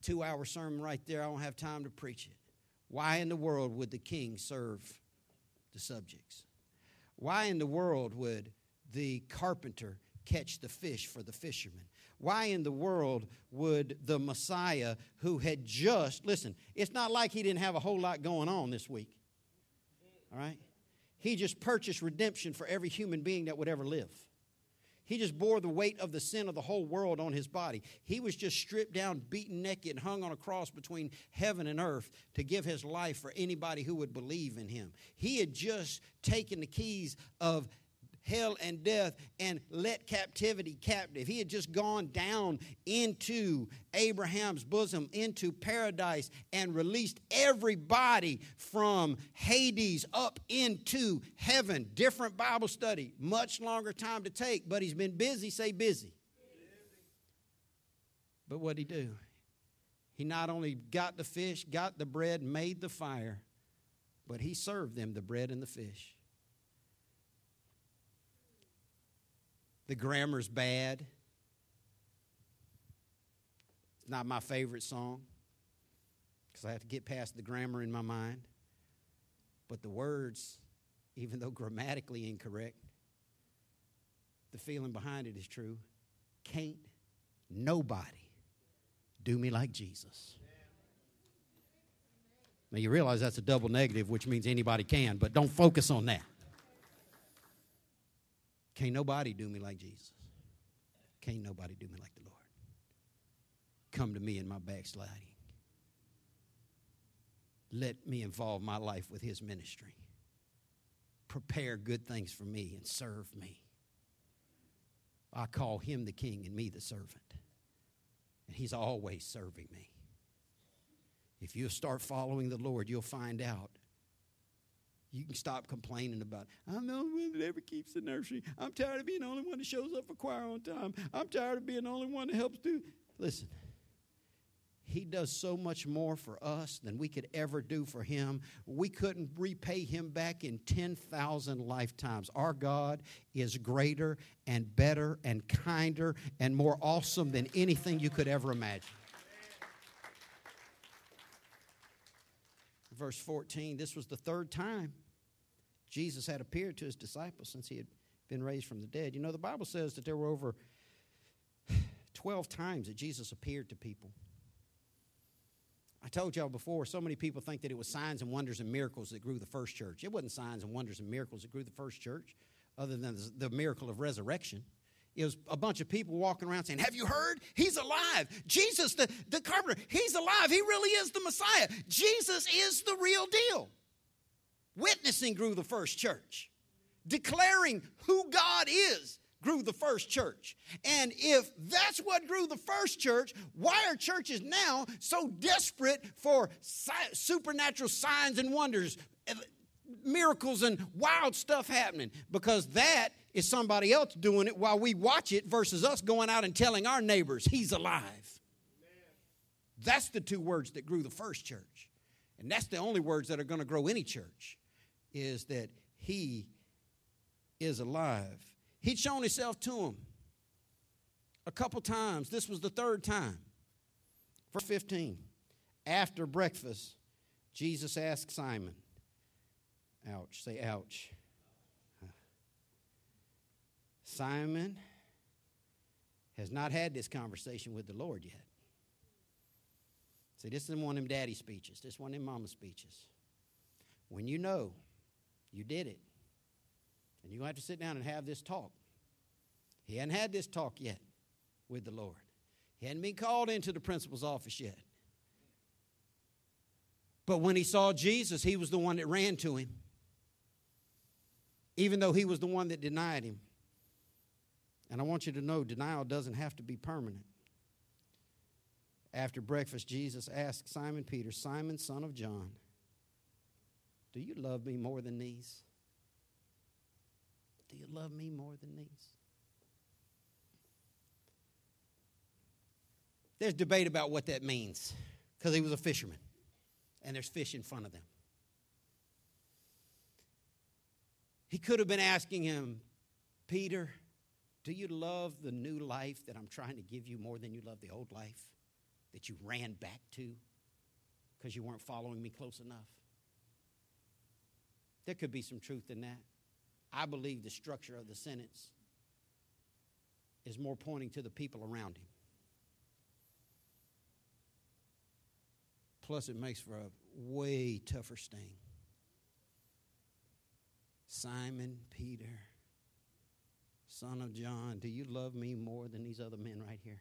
Two hour sermon right there. I don't have time to preach it. Why in the world would the king serve the subjects? Why in the world would the carpenter catch the fish for the fisherman? Why in the world would the Messiah, who had just, listen, it's not like he didn't have a whole lot going on this week. All right? He just purchased redemption for every human being that would ever live. He just bore the weight of the sin of the whole world on his body. He was just stripped down, beaten naked, and hung on a cross between heaven and earth to give his life for anybody who would believe in him. He had just taken the keys of hell and death and let captivity captive. He had just gone down into Abraham's bosom, into paradise, and released everybody from Hades up into heaven. Different Bible study, much longer time to take, but he's been busy. Say busy. But what'd he do? He not only got the fish, got the bread, made the fire, but he served them the bread and the fish. The grammar's bad. It's not my favorite song because I have to get past the grammar in my mind. But the words, even though grammatically incorrect, the feeling behind it is true. Can't nobody do me like Jesus. Now you realize that's a double negative, which means anybody can, but don't focus on that. Can't nobody do me like Jesus. Can't nobody do me like the Lord. Come to me in my backsliding. Let me involve my life with his ministry. Prepare good things for me and serve me. I call him the king and me the servant. And he's always serving me. If you start following the Lord, you'll find out you can stop complaining about, I'm the only one that ever keeps the nursery. I'm tired of being the only one that shows up for choir on time. I'm tired of being the only one that helps do. Listen, he does so much more for us than we could ever do for him. We couldn't repay him back in 10,000 lifetimes. Our God is greater and better and kinder and more awesome than anything you could ever imagine. verse 14, this was the third time Jesus had appeared to his disciples since he had been raised from the dead. You know, the Bible says that there were over 12 times that Jesus appeared to people. I told y'all before, so many people think that it was signs and wonders and miracles that grew the first church. It wasn't signs and wonders and miracles that grew the first church, other than the miracle of resurrection it was a bunch of people walking around saying, Have you heard? He's alive. Jesus, the, the carpenter, he's alive. He really is the Messiah. Jesus is the real deal. Witnessing grew the first church. Declaring who God is grew the first church. And if that's what grew the first church, why are churches now so desperate for supernatural signs and wonders? Eh, miracles and wild stuff happening because that is somebody else doing it while we watch it versus us going out and telling our neighbors he's alive. That's the two words that grew the first church. And that's the only words that are going to grow any church is that he is alive. He'd shown himself to him a couple times. This was the third time. Verse 15. After breakfast, Jesus asked Simon, Ouch, say ouch. Simon has not had this conversation with the Lord yet. See, this is one of them daddy speeches. This one of them mama speeches. When you know you did it, and you're going to have to sit down and have this talk. He hadn't had this talk yet with the Lord. He hadn't been called into the principal's office yet. But when he saw Jesus, he was the one that ran to him, even though he was the one that denied him. And I want you to know denial doesn't have to be permanent. After breakfast, Jesus asked Simon Peter, Simon, son of John, do you love me more than these? Do you love me more than these? There's debate about what that means because he was a fisherman and there's fish in front of them. He could have been asking him, Peter, do you love the new life that I'm trying to give you more than you love the old life that you ran back to because you weren't following me close enough? There could be some truth in that. I believe the structure of the sentence is more pointing to the people around him. Plus, it makes for a way tougher sting. Simon Peter, son of John, do you love me more than these other men right here?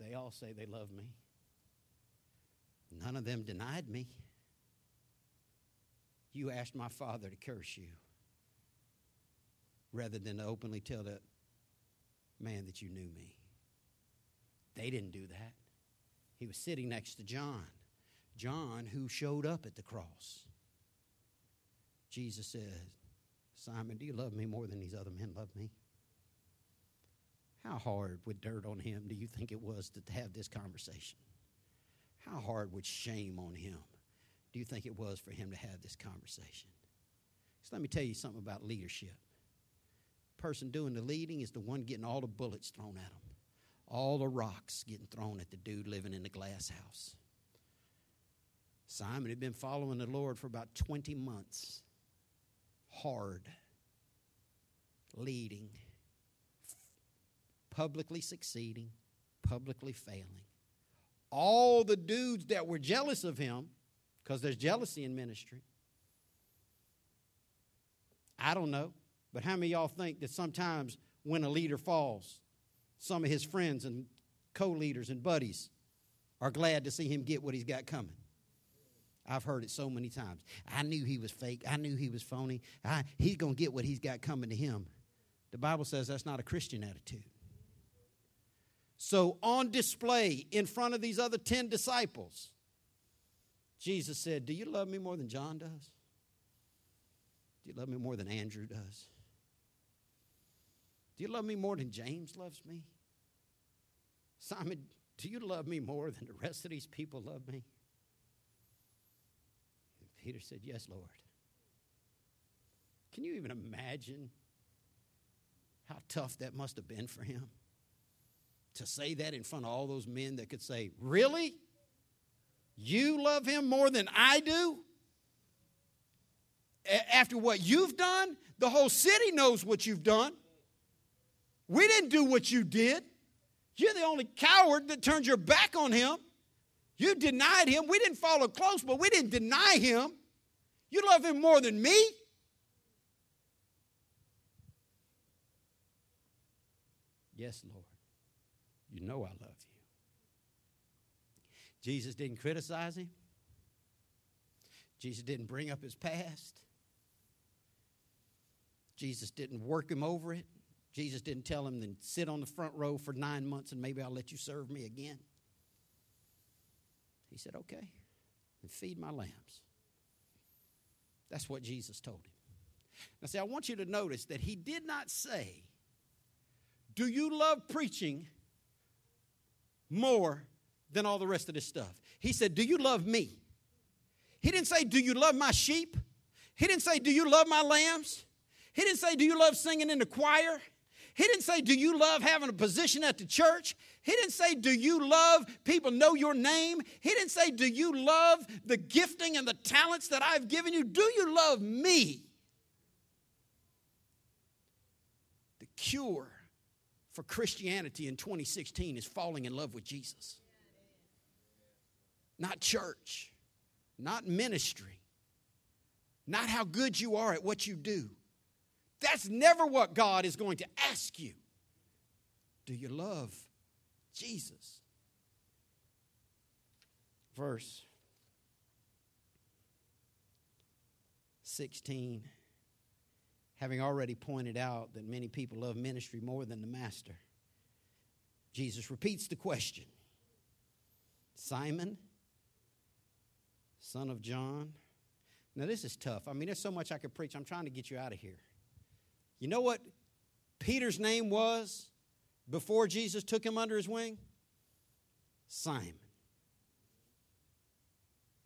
They all say they love me. None of them denied me. You asked my father to curse you rather than to openly tell that man that you knew me. They didn't do that. He was sitting next to John, John who showed up at the cross. Jesus said, Simon, do you love me more than these other men love me? How hard with dirt on him do you think it was to have this conversation? How hard with shame on him do you think it was for him to have this conversation? So let me tell you something about leadership. The person doing the leading is the one getting all the bullets thrown at him, all the rocks getting thrown at the dude living in the glass house. Simon had been following the Lord for about 20 months, hard, leading, publicly succeeding, publicly failing. All the dudes that were jealous of him because there's jealousy in ministry. I don't know, but how many y'all think that sometimes when a leader falls, some of his friends and co leaders and buddies are glad to see him get what he's got coming? I've heard it so many times. I knew he was fake. I knew he was phony. I, he's going to get what he's got coming to him. The Bible says that's not a Christian attitude. So, on display in front of these other 10 disciples, Jesus said, Do you love me more than John does? Do you love me more than Andrew does? Do you love me more than James loves me? Simon, do you love me more than the rest of these people love me? And Peter said, Yes, Lord. Can you even imagine how tough that must have been for him? To say that in front of all those men that could say, Really? You love him more than I do? After what you've done, the whole city knows what you've done. We didn't do what you did. You're the only coward that turned your back on him. You denied him. We didn't follow close, but we didn't deny him. You love him more than me. Yes, Lord. You know I love. Jesus didn't criticize him. Jesus didn't bring up his past. Jesus didn't work him over it. Jesus didn't tell him then sit on the front row for nine months and maybe I'll let you serve me again. He said, okay, and feed my lambs. That's what Jesus told him. Now, see, I want you to notice that he did not say, Do you love preaching more than all the rest of this stuff? He said, Do you love me? He didn't say, Do you love my sheep? He didn't say, Do you love my lambs? He didn't say, Do you love singing in the choir? He didn't say, Do you love having a position at the church? He didn't say, Do you love people know your name? He didn't say, Do you love the gifting and the talents that I've given you? Do you love me? The cure for Christianity in 2016 is falling in love with Jesus. Not church, not ministry, not how good you are at what you do. That's never what God is going to ask you. Do you love Jesus? Verse 16. Having already pointed out that many people love ministry more than the master, Jesus repeats the question Simon, son of John. Now, this is tough. I mean, there's so much I could preach. I'm trying to get you out of here. You know what Peter's name was before Jesus took him under his wing? Simon.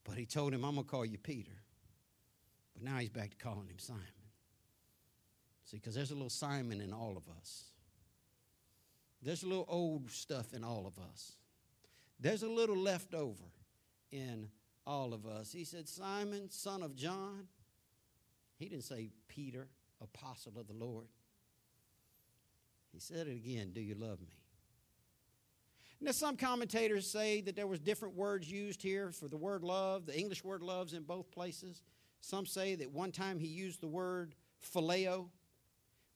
But he told him, I'm going to call you Peter. But now he's back to calling him Simon. See, because there's a little Simon in all of us. There's a little old stuff in all of us. There's a little leftover in all of us. He said, Simon, son of John. He didn't say Peter apostle of the Lord. He said it again, do you love me? Now, some commentators say that there was different words used here for the word love. The English word love's in both places. Some say that one time he used the word phileo.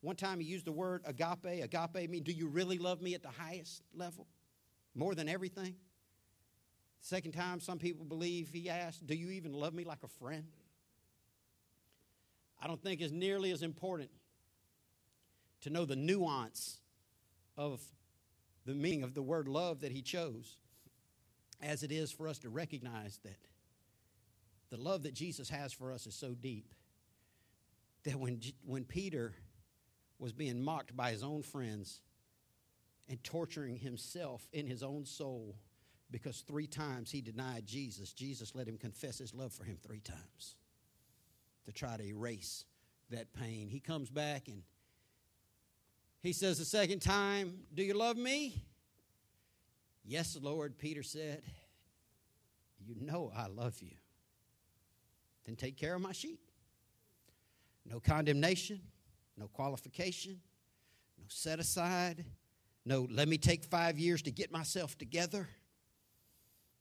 One time he used the word agape. Agape means, do you really love me at the highest level? More than everything? Second time, some people believe he asked, do you even love me like a friend? I don't think is nearly as important to know the nuance of the meaning of the word love that he chose as it is for us to recognize that the love that Jesus has for us is so deep that when, when Peter was being mocked by his own friends and torturing himself in his own soul because three times he denied Jesus, Jesus let him confess his love for him three times to try to erase that pain. He comes back and he says the second time, Do you love me? Yes, Lord, Peter said. You know I love you. Then take care of my sheep. No condemnation, no qualification, no set aside, no let me take five years to get myself together.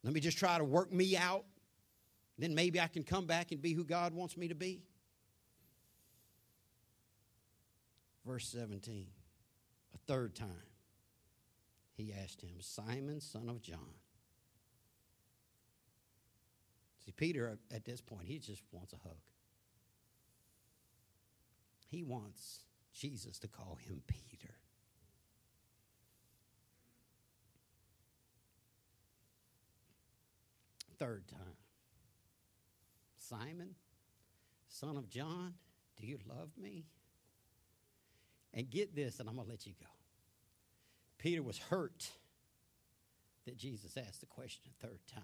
Let me just try to work me out then maybe I can come back and be who God wants me to be. Verse 17, a third time, he asked him, Simon, son of John. See, Peter, at this point, he just wants a hug. He wants Jesus to call him Peter. Third time. Simon, son of John, do you love me? And get this, and I'm going to let you go. Peter was hurt that Jesus asked the question a third time.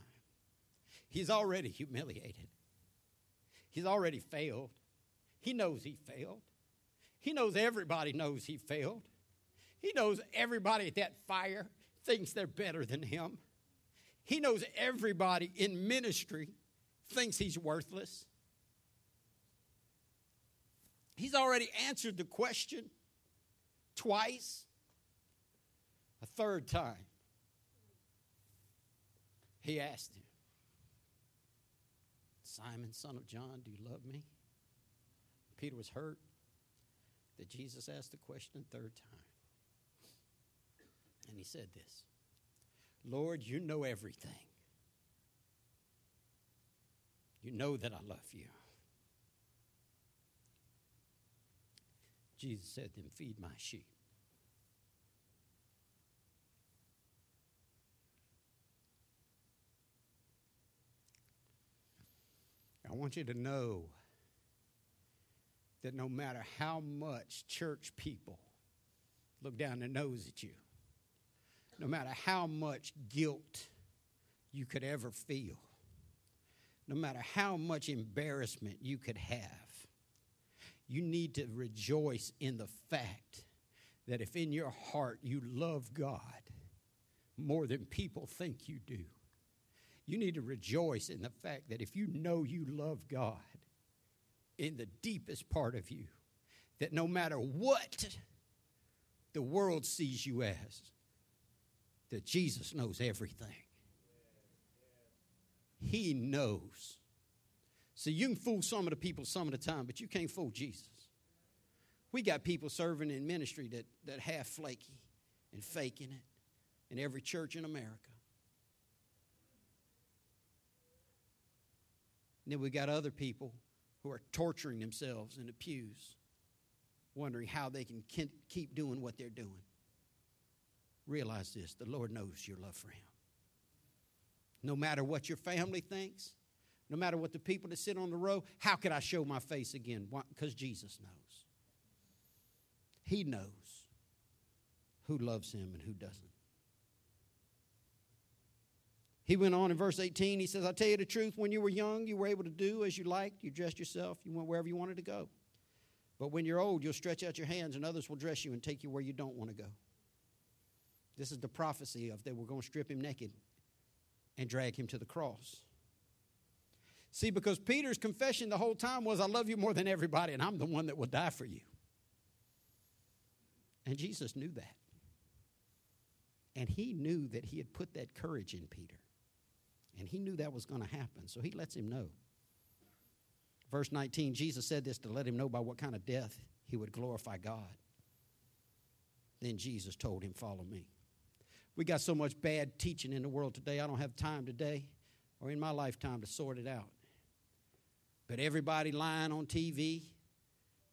He's already humiliated, he's already failed. He knows he failed. He knows everybody knows he failed. He knows everybody at that fire thinks they're better than him. He knows everybody in ministry thinks he's worthless. He's already answered the question twice. A third time, he asked him, Simon, son of John, do you love me? Peter was hurt that Jesus asked the question a third time. And he said this Lord, you know everything. You know that I love you. Jesus said, Then feed my sheep. I want you to know that no matter how much church people look down their nose at you, no matter how much guilt you could ever feel, no matter how much embarrassment you could have, you need to rejoice in the fact that if in your heart you love God more than people think you do, you need to rejoice in the fact that if you know you love God in the deepest part of you, that no matter what the world sees you as, that Jesus knows everything. He knows. See, you can fool some of the people some of the time, but you can't fool Jesus. We got people serving in ministry that, that half flaky and faking it in every church in America. And then we got other people who are torturing themselves in the pews, wondering how they can keep doing what they're doing. Realize this the Lord knows your love for Him. No matter what your family thinks, no matter what the people that sit on the row, how could I show my face again? Because Jesus knows. He knows who loves Him and who doesn't. He went on in verse 18. He says, I tell you the truth, when you were young, you were able to do as you liked. You dressed yourself, you went wherever you wanted to go. But when you're old, you'll stretch out your hands, and others will dress you and take you where you don't want to go. This is the prophecy of they were going to strip him naked and drag him to the cross. See, because Peter's confession the whole time was, I love you more than everybody, and I'm the one that will die for you. And Jesus knew that. And he knew that he had put that courage in Peter. And he knew that was going to happen, so he lets him know. Verse 19 Jesus said this to let him know by what kind of death he would glorify God. Then Jesus told him, Follow me. We got so much bad teaching in the world today, I don't have time today or in my lifetime to sort it out. But everybody lying on TV,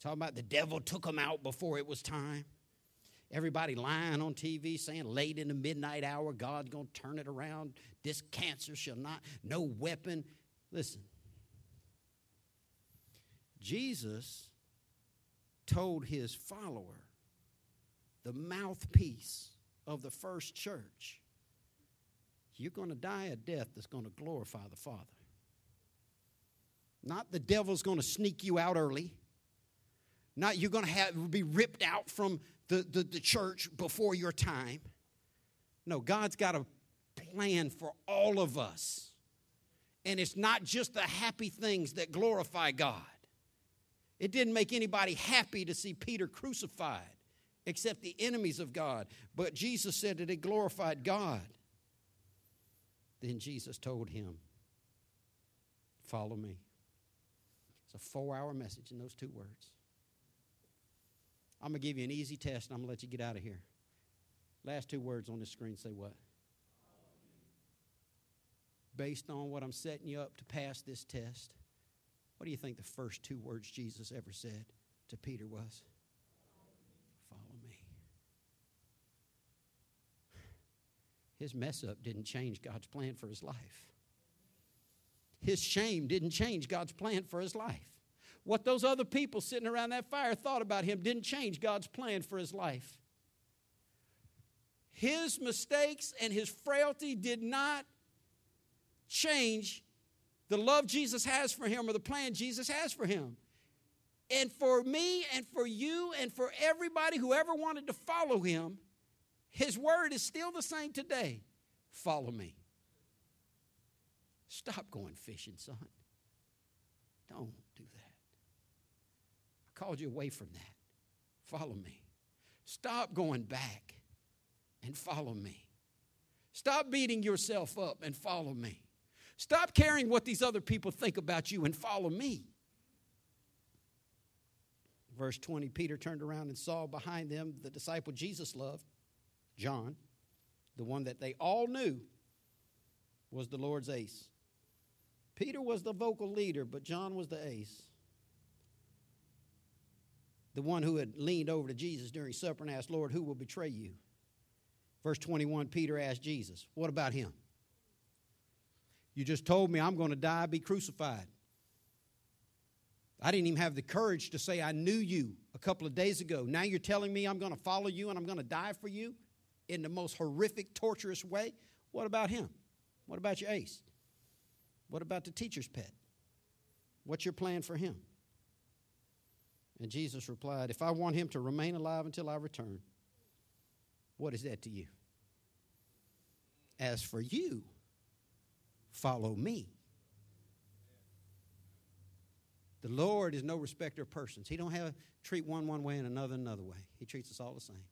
talking about the devil took them out before it was time. Everybody lying on TV saying late in the midnight hour, God's going to turn it around. This cancer shall not, no weapon. Listen, Jesus told his follower, the mouthpiece of the first church, you're going to die a death that's going to glorify the Father. Not the devil's going to sneak you out early. Not you're going to have, be ripped out from the, the, the church before your time. No, God's got a plan for all of us. And it's not just the happy things that glorify God. It didn't make anybody happy to see Peter crucified, except the enemies of God. But Jesus said that it glorified God. Then Jesus told him, Follow me. It's a four hour message in those two words. I'm going to give you an easy test and I'm going to let you get out of here. Last two words on the screen say what? Based on what I'm setting you up to pass this test, what do you think the first two words Jesus ever said to Peter was? Follow me. His mess up didn't change God's plan for his life. His shame didn't change God's plan for his life. What those other people sitting around that fire thought about him didn't change God's plan for his life. His mistakes and his frailty did not change the love Jesus has for him or the plan Jesus has for him. And for me and for you and for everybody who ever wanted to follow him, his word is still the same today. Follow me. Stop going fishing, son. Don't do that. I called you away from that. Follow me. Stop going back and follow me. Stop beating yourself up and follow me. Stop caring what these other people think about you and follow me. Verse 20 Peter turned around and saw behind them the disciple Jesus loved, John, the one that they all knew was the Lord's ace. Peter was the vocal leader, but John was the ace. The one who had leaned over to Jesus during supper and asked, Lord, who will betray you? Verse 21, Peter asked Jesus, What about him? You just told me I'm going to die, be crucified. I didn't even have the courage to say, I knew you a couple of days ago. Now you're telling me I'm going to follow you and I'm going to die for you in the most horrific, torturous way. What about him? What about your ace? What about the teacher's pet? What's your plan for him? And Jesus replied, If I want him to remain alive until I return, what is that to you? As for you, follow me. The Lord is no respecter of persons. He don't have treat one one way and another another way. He treats us all the same.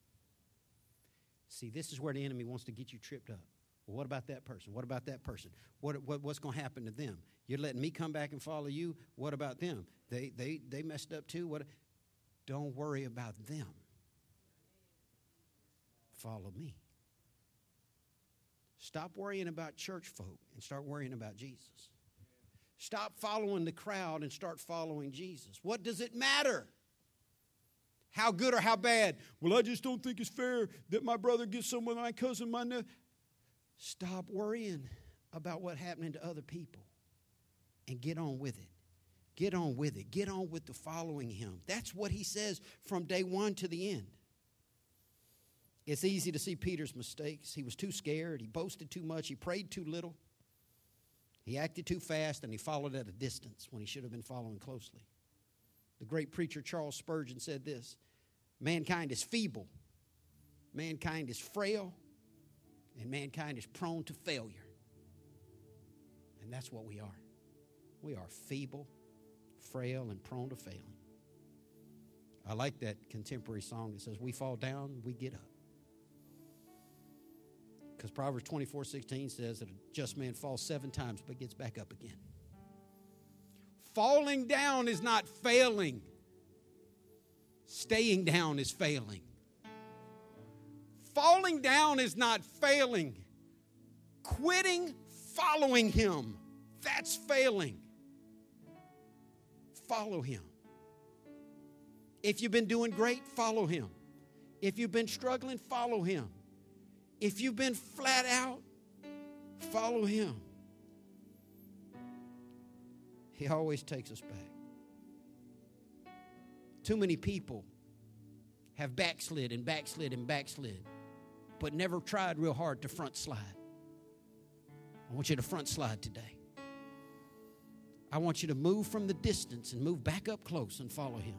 See, this is where the enemy wants to get you tripped up. Well, what about that person? What about that person? What, what, what's going to happen to them? You're letting me come back and follow you. What about them? They, they, they messed up too. What? Don't worry about them. Follow me. Stop worrying about church folk and start worrying about Jesus. Stop following the crowd and start following Jesus. What does it matter? How good or how bad? Well, I just don't think it's fair that my brother gets someone my cousin, my nephew. Stop worrying about what happening to other people and get on with it. Get on with it. Get on with the following him. That's what he says from day one to the end. It's easy to see Peter's mistakes. He was too scared. He boasted too much. He prayed too little. He acted too fast and he followed at a distance when he should have been following closely. The great preacher Charles Spurgeon said this Mankind is feeble, mankind is frail, and mankind is prone to failure. And that's what we are. We are feeble, frail, and prone to failing. I like that contemporary song that says, We fall down, we get up. Because Proverbs 24 16 says that a just man falls seven times but gets back up again. Falling down is not failing, staying down is failing. Falling down is not failing. Quitting following Him, that's failing. Follow Him. If you've been doing great, follow Him. If you've been struggling, follow Him. If you've been flat out, follow Him. He always takes us back. Too many people have backslid and backslid and backslid but never tried real hard to front slide. I want you to front slide today. I want you to move from the distance and move back up close and follow him.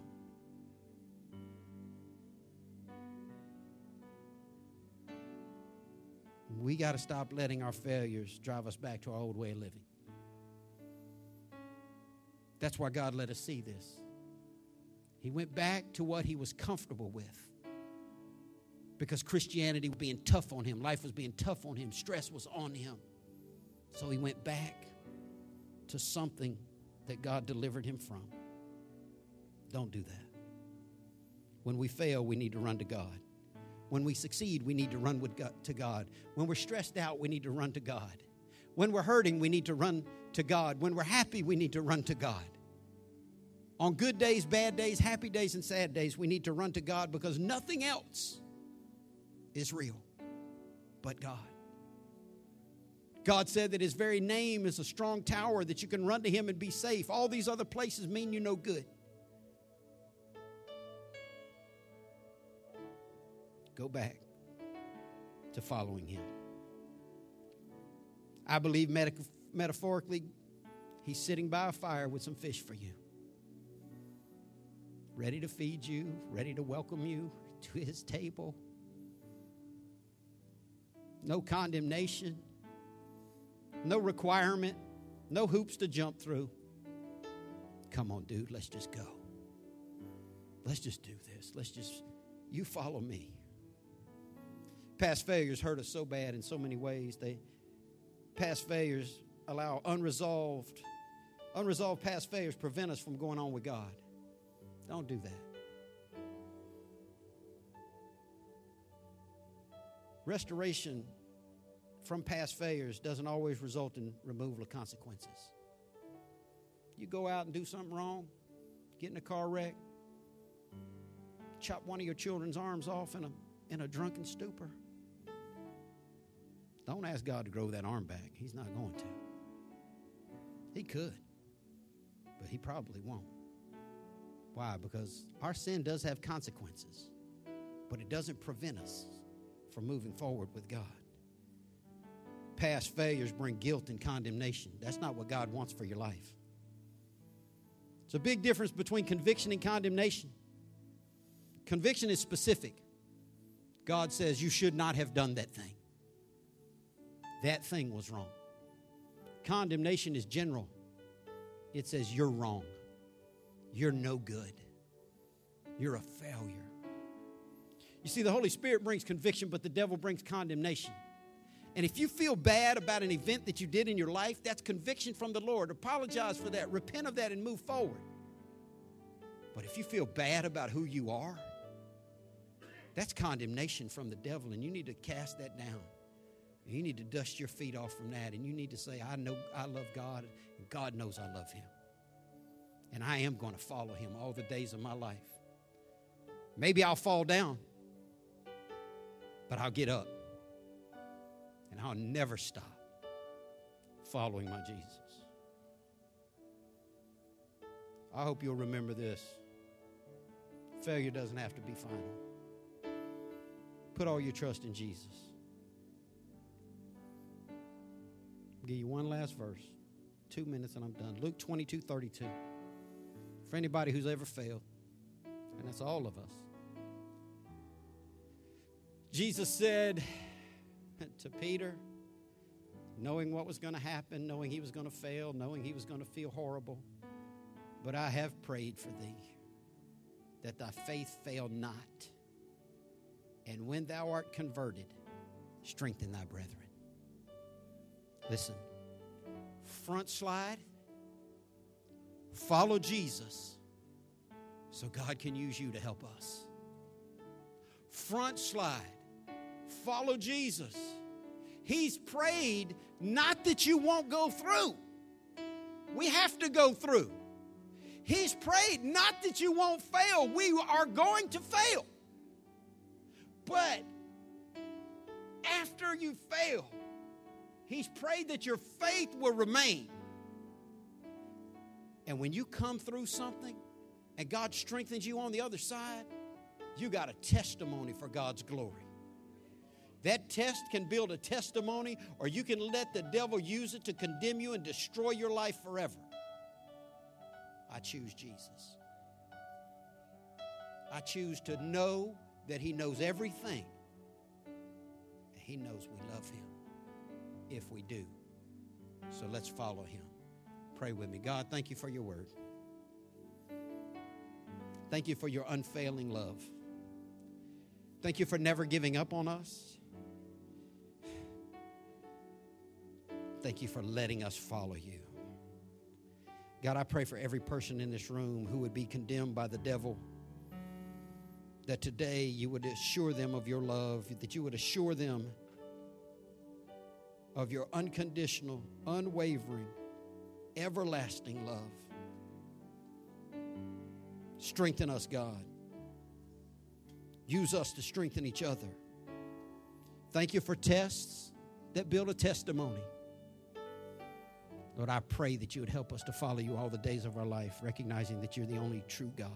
We got to stop letting our failures drive us back to our old way of living. That's why God let us see this. He went back to what he was comfortable with because Christianity was being tough on him. Life was being tough on him. Stress was on him. So he went back to something that God delivered him from. Don't do that. When we fail, we need to run to God. When we succeed, we need to run with God, to God. When we're stressed out, we need to run to God. When we're hurting, we need to run to God. When we're happy, we need to run to God. On good days, bad days, happy days, and sad days, we need to run to God because nothing else is real, but God. God said that His very name is a strong tower that you can run to Him and be safe. All these other places mean you no good. Go back to following Him. I believe metaphorically, He's sitting by a fire with some fish for you, ready to feed you, ready to welcome you to His table no condemnation, no requirement, no hoops to jump through. Come on, dude, let's just go. Let's just do this. Let's just, you follow me. Past failures hurt us so bad in so many ways. They, past failures allow unresolved, unresolved past failures prevent us from going on with God. Don't do that. Restoration from past failures doesn't always result in removal of consequences. You go out and do something wrong, get in a car wreck, chop one of your children's arms off in a, in a drunken stupor. Don't ask God to grow that arm back. He's not going to. He could, but he probably won't. Why? Because our sin does have consequences, but it doesn't prevent us from moving forward with God. Past failures bring guilt and condemnation. That's not what God wants for your life. It's a big difference between conviction and condemnation. Conviction is specific. God says you should not have done that thing. That thing was wrong. Condemnation is general. It says you're wrong. You're no good. You're a failure. You see, the Holy Spirit brings conviction, but the devil brings condemnation. And if you feel bad about an event that you did in your life, that's conviction from the Lord. Apologize for that, repent of that, and move forward. But if you feel bad about who you are, that's condemnation from the devil, and you need to cast that down. You need to dust your feet off from that, and you need to say, I know I love God, and God knows I love Him. And I am going to follow Him all the days of my life. Maybe I'll fall down, but I'll get up. And I'll never stop following my Jesus. I hope you'll remember this failure doesn't have to be final. Put all your trust in Jesus. Give you one last verse. Two minutes and I'm done. Luke 22 32. For anybody who's ever failed, and that's all of us. Jesus said to Peter, knowing what was going to happen, knowing he was going to fail, knowing he was going to feel horrible, but I have prayed for thee that thy faith fail not. And when thou art converted, strengthen thy brethren. Listen, front slide, follow Jesus so God can use you to help us. Front slide, follow Jesus. He's prayed not that you won't go through. We have to go through. He's prayed not that you won't fail. We are going to fail. But after you fail, He's prayed that your faith will remain. And when you come through something and God strengthens you on the other side, you got a testimony for God's glory. That test can build a testimony, or you can let the devil use it to condemn you and destroy your life forever. I choose Jesus. I choose to know that He knows everything. He knows we love Him if we do. So let's follow Him. Pray with me. God, thank you for your word. Thank you for your unfailing love. Thank you for never giving up on us. Thank you for letting us follow you. God, I pray for every person in this room who would be condemned by the devil, that today you would assure them of your love, that you would assure them of your unconditional, unwavering, everlasting love. Strengthen us, God. Use us to strengthen each other. Thank you for tests that build a testimony. Lord, I pray that you would help us to follow you all the days of our life, recognizing that you're the only true God.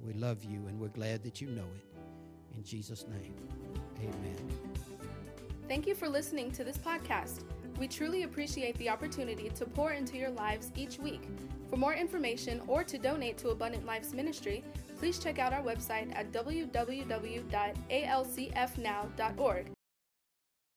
We love you and we're glad that you know it. In Jesus' name, amen. Thank you for listening to this podcast. We truly appreciate the opportunity to pour into your lives each week. For more information or to donate to Abundant Life's ministry, please check out our website at www.alcfnow.org.